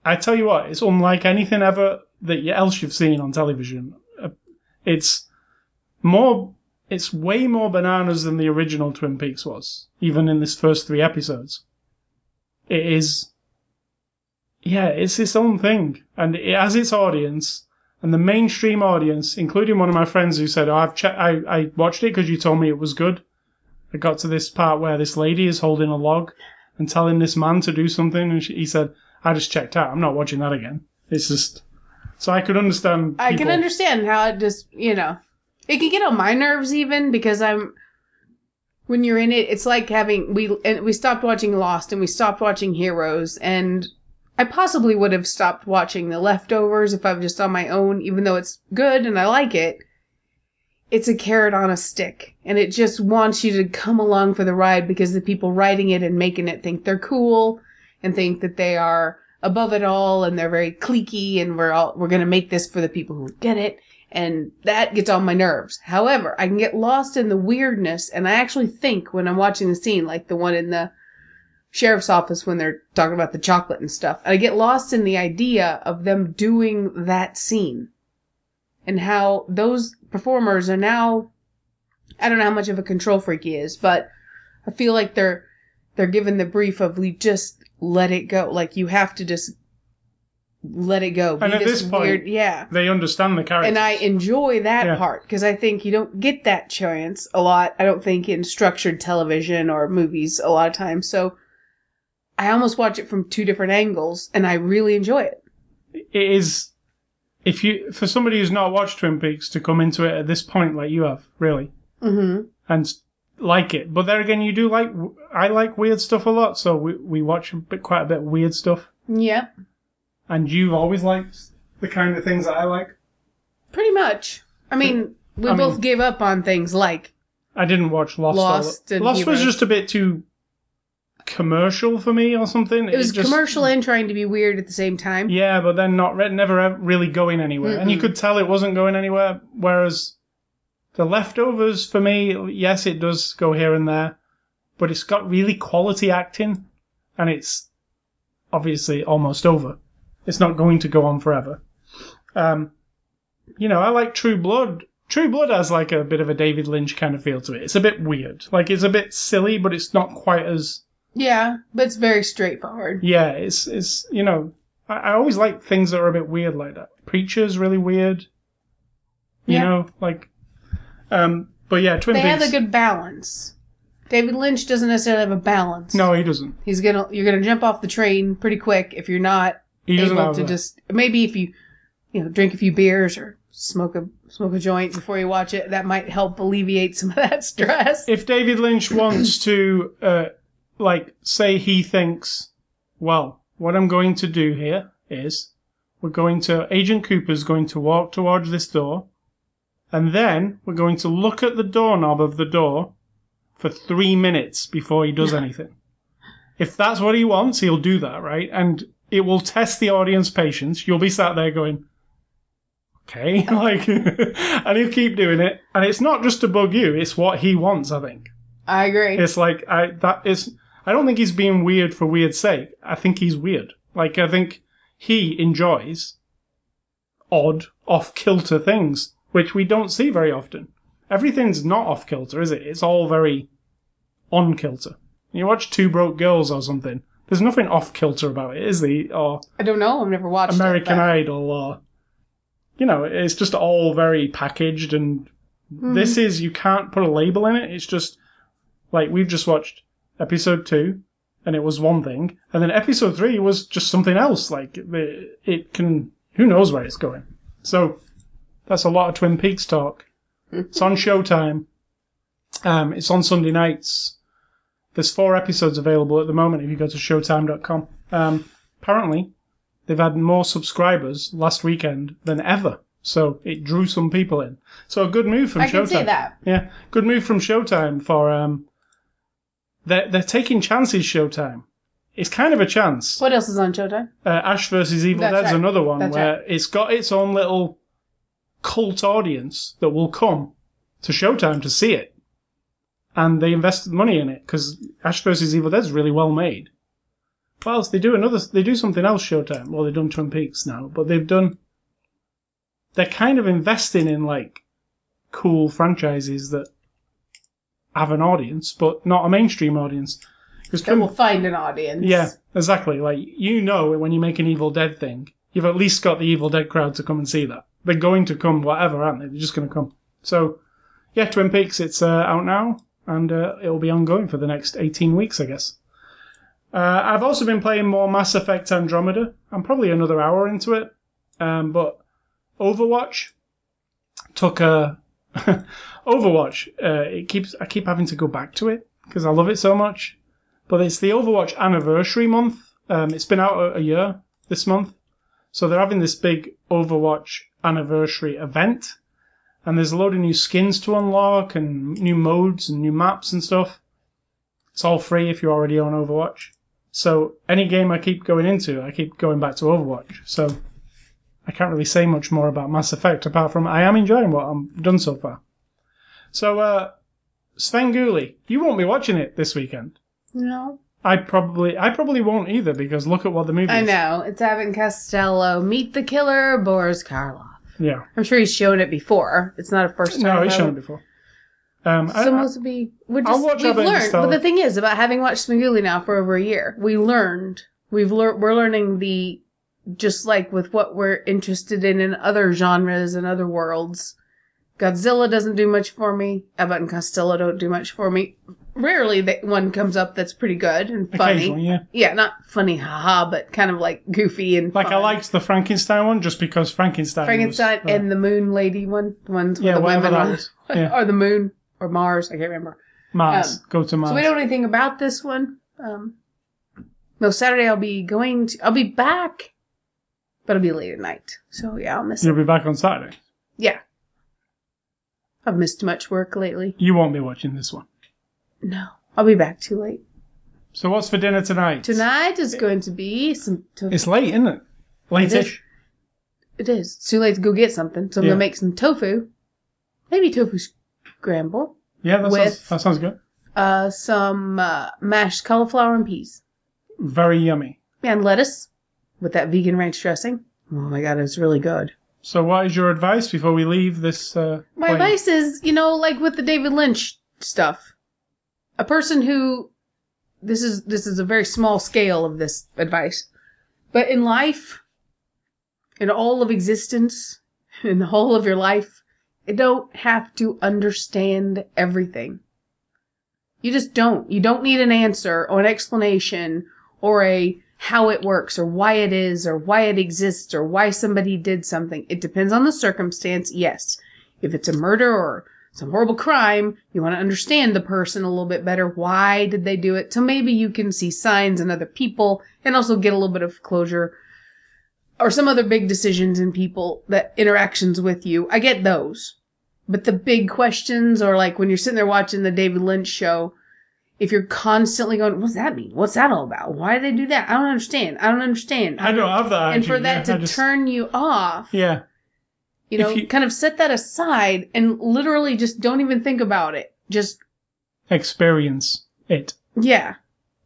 I tell you what, it's unlike anything ever that else you've seen on television. Uh, It's more, it's way more bananas than the original Twin Peaks was, even in this first three episodes. It is, yeah, it's its own thing, and it has its audience, and the mainstream audience, including one of my friends who said, oh, "I've che- I I watched it because you told me it was good." I got to this part where this lady is holding a log and telling this man to do something, and she, he said, "I just checked out. I'm not watching that again. It's just So I could understand. I can understand how it just, you know, it can get on my nerves even because I'm when you're in it, it's like having we and we stopped watching Lost and we stopped watching Heroes and I possibly would have stopped watching The Leftovers if I was just on my own, even though it's good and I like it. It's a carrot on a stick, and it just wants you to come along for the ride because the people writing it and making it think they're cool and think that they are above it all and they're very cliquey and we're all we're gonna make this for the people who get it and that gets on my nerves. However, I can get lost in the weirdness and I actually think when I'm watching the scene, like the one in the sheriff's office when they're talking about the chocolate and stuff, I get lost in the idea of them doing that scene and how those performers are now I don't know how much of a control freak he is, but I feel like they're they're given the brief of we just let it go. Like you have to just let it go. Be And at this point- weird, yeah. They understand the character. And I enjoy that Yeah. part because I think you don't get that chance a lot. I don't think in structured television or movies a lot of times. So I almost watch it from two different angles and I really enjoy it. it is if you for somebody who's not watched Twin Peaks to come into it at this point like you have, really, Mm-hmm. and like it. But there again, you do like I like weird stuff a lot, so we we watch a bit, quite a bit of weird stuff. Yeah. And you've always liked the kind of things that I like. Pretty much. I mean, we I mean- both gave up on things like I didn't watch Lost. Lost Lost was just a bit too commercial for me or something. it was just- commercial and trying to be weird at the same time. Yeah, but then not re- never ev- really going anywhere, and you could tell it wasn't going anywhere. Whereas the leftovers, for me, yes, it does go here and there, but it's got really quality acting, and it's obviously almost over. It's not going to go on forever. Um, you know, I like True Blood. True Blood has like a bit of a David Lynch kind of feel to it. It's a bit weird, like it's a bit silly, but it's not quite as Yeah, but it's very straightforward. yeah, it's it's you know, I, I always like things that are a bit weird like that. Preacher's really weird. You Yeah. know, like um but yeah, Twin They Peaks. have a good balance. David Lynch doesn't necessarily have a balance. no, he doesn't. He's gonna you're gonna jump off the train pretty quick if you're not He doesn't able to a- just maybe if you you know drink a few beers or smoke a smoke a joint before you watch it that might help alleviate some of that stress. if David Lynch wants to uh like say he thinks, well, what I'm going to do here is we're going to Agent Cooper's going to walk towards this door and then we're going to look at the doorknob of the door for three minutes before he does anything. If that's what he wants, he'll do that, right? And it will test the audience patience. You'll be sat there going, okay, like, and he'll keep doing it. And it's not just to bug you; it's what he wants. I think I agree. it's like I that is. I don't think he's being weird for weird's sake. I think he's weird. Like I think he enjoys odd, off kilter things, which we don't see very often. Everything's not off kilter, is it? It's all very on kilter. You watch Two Broke Girls or something. There's nothing off kilter about it, is there? Or I don't know. I've never watched American it, but- Idol, or you know, it's just all very packaged. And Mm-hmm. this is you can't put a label in it. It's just like we've just watched episode two, and it was one thing, and then episode three was just something else. Like the, it can, who knows where it's going. So that's a lot of Twin Peaks talk. it's on Showtime. Um, it's on Sunday nights. There's four episodes available at the moment if you go to Showtime.com. Um, apparently, they've had more subscribers last weekend than ever. So it drew some people in. So a good move from I Showtime. can say that. Yeah, good move from Showtime for um. They're they're taking chances. Showtime. It's kind of a chance. What else is on Showtime? Uh, Ash versus Evil That's Dead's right. another one That's where it's got its own little cult audience that will come to Showtime to see it, and they invested money in it because Ash versus Evil Dead is really well made. What else? They do another. They do something else. Showtime. Well, they've done Twin Peaks now, but they've done. They're kind of investing in like cool franchises that have an audience, but not a mainstream audience. Because That will find an audience. yeah, exactly. Like you know, when you make an Evil Dead thing, you've at least got the Evil Dead crowd to come and see that. They're going to come, whatever, aren't they? They're just going to come. So, yeah, Twin Peaks. It's uh, out now, and uh, it'll be ongoing for the next eighteen weeks, I guess. Uh, I've also been playing more Mass Effect Andromeda. I'm probably another hour into it, um, but Overwatch took a Overwatch. Uh, it keeps I keep having to go back to it because I love it so much. But it's the Overwatch anniversary month. Um, it's been out a, a year this month, so they're having this big Overwatch anniversary event, and there's a load of new skins to unlock and new modes and new maps and stuff. It's all free if you're already on Overwatch. So any game I keep going into, I keep going back to Overwatch. So I can't really say much more about Mass Effect apart from I am enjoying what I've done so far. So, uh, Svengoolie, you won't be watching it this weekend. No. I probably, I probably won't either because look at what the movie I is. know. It's Abbott and Costello. Meet the killer, Boris Karloff. Yeah. I'm sure he's shown it before. It's not a first time. No, he's shown it before. Um, So I- most would be we're I'll just watch we've learned. But the thing is about having watched Svengoolie now for over a year, we learned we've learned we're learning the just like with what we're interested in in other genres and other worlds. Godzilla doesn't do much for me. Abbott and Costello don't do much for me. Rarely that one comes up that's pretty good and funny. yeah. Yeah, not funny, haha, but kind of like goofy and Like I liked the Frankenstein one just because Frankenstein. Frankenstein was, uh, and the Moon Lady one, the ones Yeah, with the women on. Yeah. or the Moon or Mars. I can't remember. Mars. um, Go to Mars. So we don't know anything about this one. Um, no, Saturday I'll be going to. I'll be back, but it'll be late at night. So yeah, I'll miss You'll it. be back on Saturday. Yeah, I've missed much work lately. You won't be watching this one. No, I'll be back too late. So what's for dinner tonight? Tonight is going to be some. To- It's late, isn't it? Late-ish. it is. It's too late to go get something, so I'm Yeah. gonna make some tofu. Maybe tofu scramble. Yeah, that, With- sounds, that sounds good. Uh, some uh, mashed cauliflower and peas. Very yummy. and lettuce with that vegan ranch dressing. Oh my god, it's really good. So what is your advice before we leave this? Uh, My advice is, you know, like with the David Lynch stuff, a person who this is this is a very small scale of this advice, but in life, in all of existence, in the whole of your life, you don't have to understand everything. You just don't. You don't need an answer or an explanation or a how it works or why it is or why it exists or why somebody did something. It depends on the circumstance, yes. If it's a murder or some horrible crime, you want to understand the person a little bit better. Why did they do it? So maybe you can see signs in other people and also get a little bit of closure or some other big decisions in people that interactions with you. I get those. But the big questions or like when you're sitting there watching the David Lynch show, if you're constantly going, what's that mean? What's that all about? Why did they do that? I don't understand. I don't understand. I don't have that. and for that yeah, to just- turn you off, Yeah, you know, you- kind of set that aside and literally just don't even think about it. Just, experience it. yeah,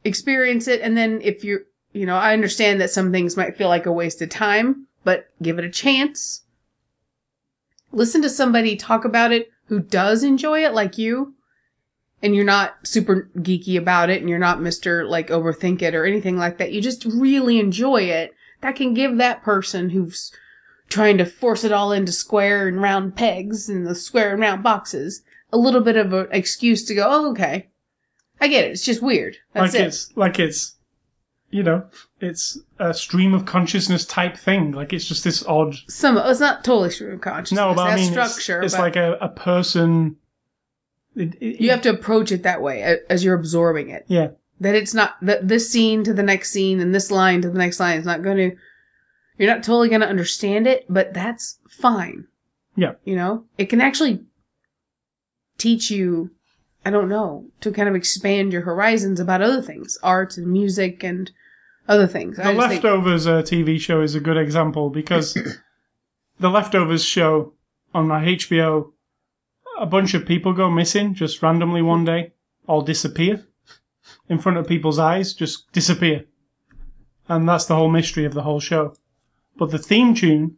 experience it. And then if you're, you know, I understand that some things might feel like a waste of time, but give it a chance. Listen to somebody talk about it who does enjoy it like you. And you're not super geeky about it and you're not Mr. like overthink it or anything like that. You just really enjoy it. That can give that person who's trying to force it all into square and round pegs and the square and round boxes a little bit of an excuse to go, oh, okay. I get it. It's just weird. That's like it. it's like it's, you know, it's a stream of consciousness type thing. Like it's just this odd. Some, it's not totally stream of consciousness. No, but I mean, it's- structure. it's, but like a, a person. It, it- you have to approach it that way as you're absorbing it. yeah, That it's not, that this scene to the next scene and this line to the next line is not going to, you're not totally going to understand it, but that's fine. Yeah. You know, it can actually teach you, I don't know, to kind of expand your horizons about other things, art and music and other things. The just think- Leftovers uh, TV show is a good example because the Leftovers show on my HBO, a bunch of people go missing just randomly one day, all disappear in front of people's eyes, just disappear. And that's the whole mystery of the whole show. But the theme tune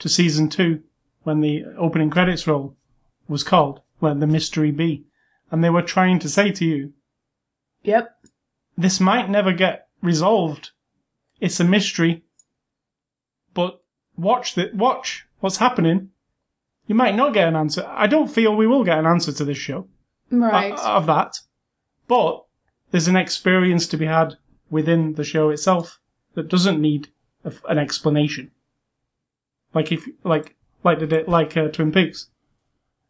to season two, when the opening credits roll, was called Let the Mystery Be. And they were trying to say to you, Yep. this might never get resolved. It's a mystery. But watch the watch what's happening. You might not get an answer. I don't feel we will get an answer to this show Right. uh, of that. But there's an experience to be had within the show itself that doesn't need a, an explanation. Like if like like did, like uh, Twin Peaks.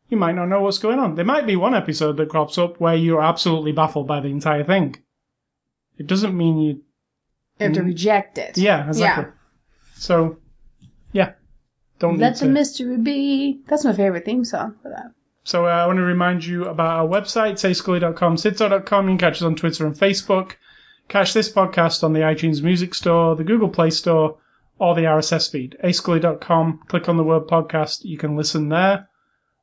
You might not know what's going on. There might be one episode that crops up where you're absolutely baffled by the entire thing. It doesn't mean you. You have to reject it. Yeah, exactly. So, don't Let the to. mystery be. That's my favorite theme song for that. So uh, I want to remind you about our website, sayscully.com, sitso.com. You can catch us on Twitter and Facebook. Catch this podcast on the iTunes Music Store, the Google Play Store, or the RSS feed. ascully.com. Click on the word podcast. You can listen there.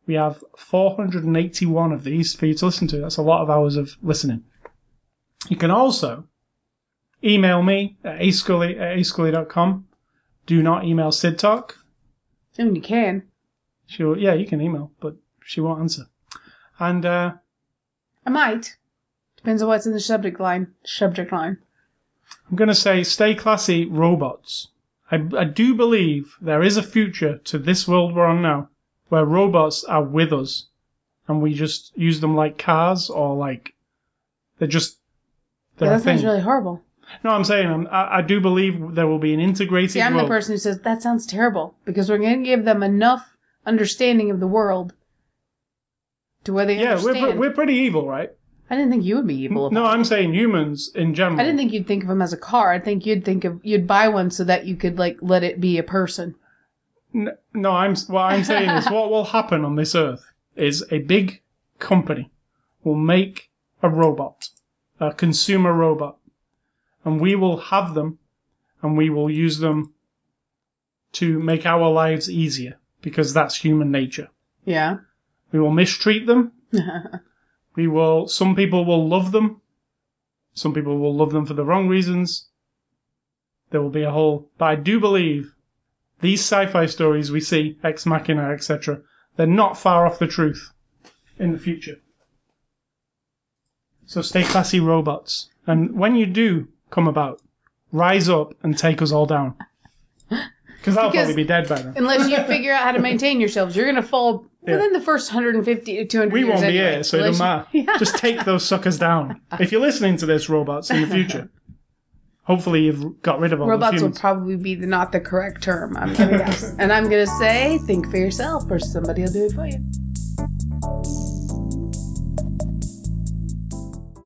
We have 481 of these for you to listen to. That's a lot of hours of listening. You can also email me at ascully at ascully.com. Do not email Sid Talk. I mean, you can. She'll, yeah, you can email, but she won't answer. And, uh, I might. Depends on what's in the subject line. Subject line. I'm going to say stay classy robots. I, I do believe there is a future to this world we're on now where robots are with us and we just use them like cars or like they're just they're Yeah, a that sounds thing. really horrible. No, I'm saying I'm, I, I do believe there will be an integrated See, I'm the person who says that sounds terrible because we're going to give them enough understanding of the world to where they yeah, we're, understand. pre- we're pretty evil, right? I didn't think you would be evil. No, I'm saying humans in general. I didn't think you'd think of them as a car. I think you'd think of you'd buy one so that you could like let it be a person. N- No, I'm what I'm saying is what will happen on this earth is a big company will make a robot, a consumer robot, and we will have them, and we will use them to make our lives easier because that's human nature. Yeah. We will mistreat them. We will. Some people will love them. Some people will love them for the wrong reasons. There will be a whole. But I do believe these sci-fi stories we see, Ex Machina, etc., they're not far off the truth in the future. So stay classy, robots. And when you do come about, rise up and take us all down. Because I'll Because- probably be dead by then. Unless you figure out how to maintain yourselves, you're going to fall Yeah. within the first 150 to 200 We years won't be anyway. here, so it Unless doesn't you- matter. Just take those suckers down. If you're listening to this, robots, in the future, hopefully you've got rid of all Robots will humans. probably be the, not the correct term. I'm gonna guess, and I'm gonna say, think for yourself, or somebody will do it for you.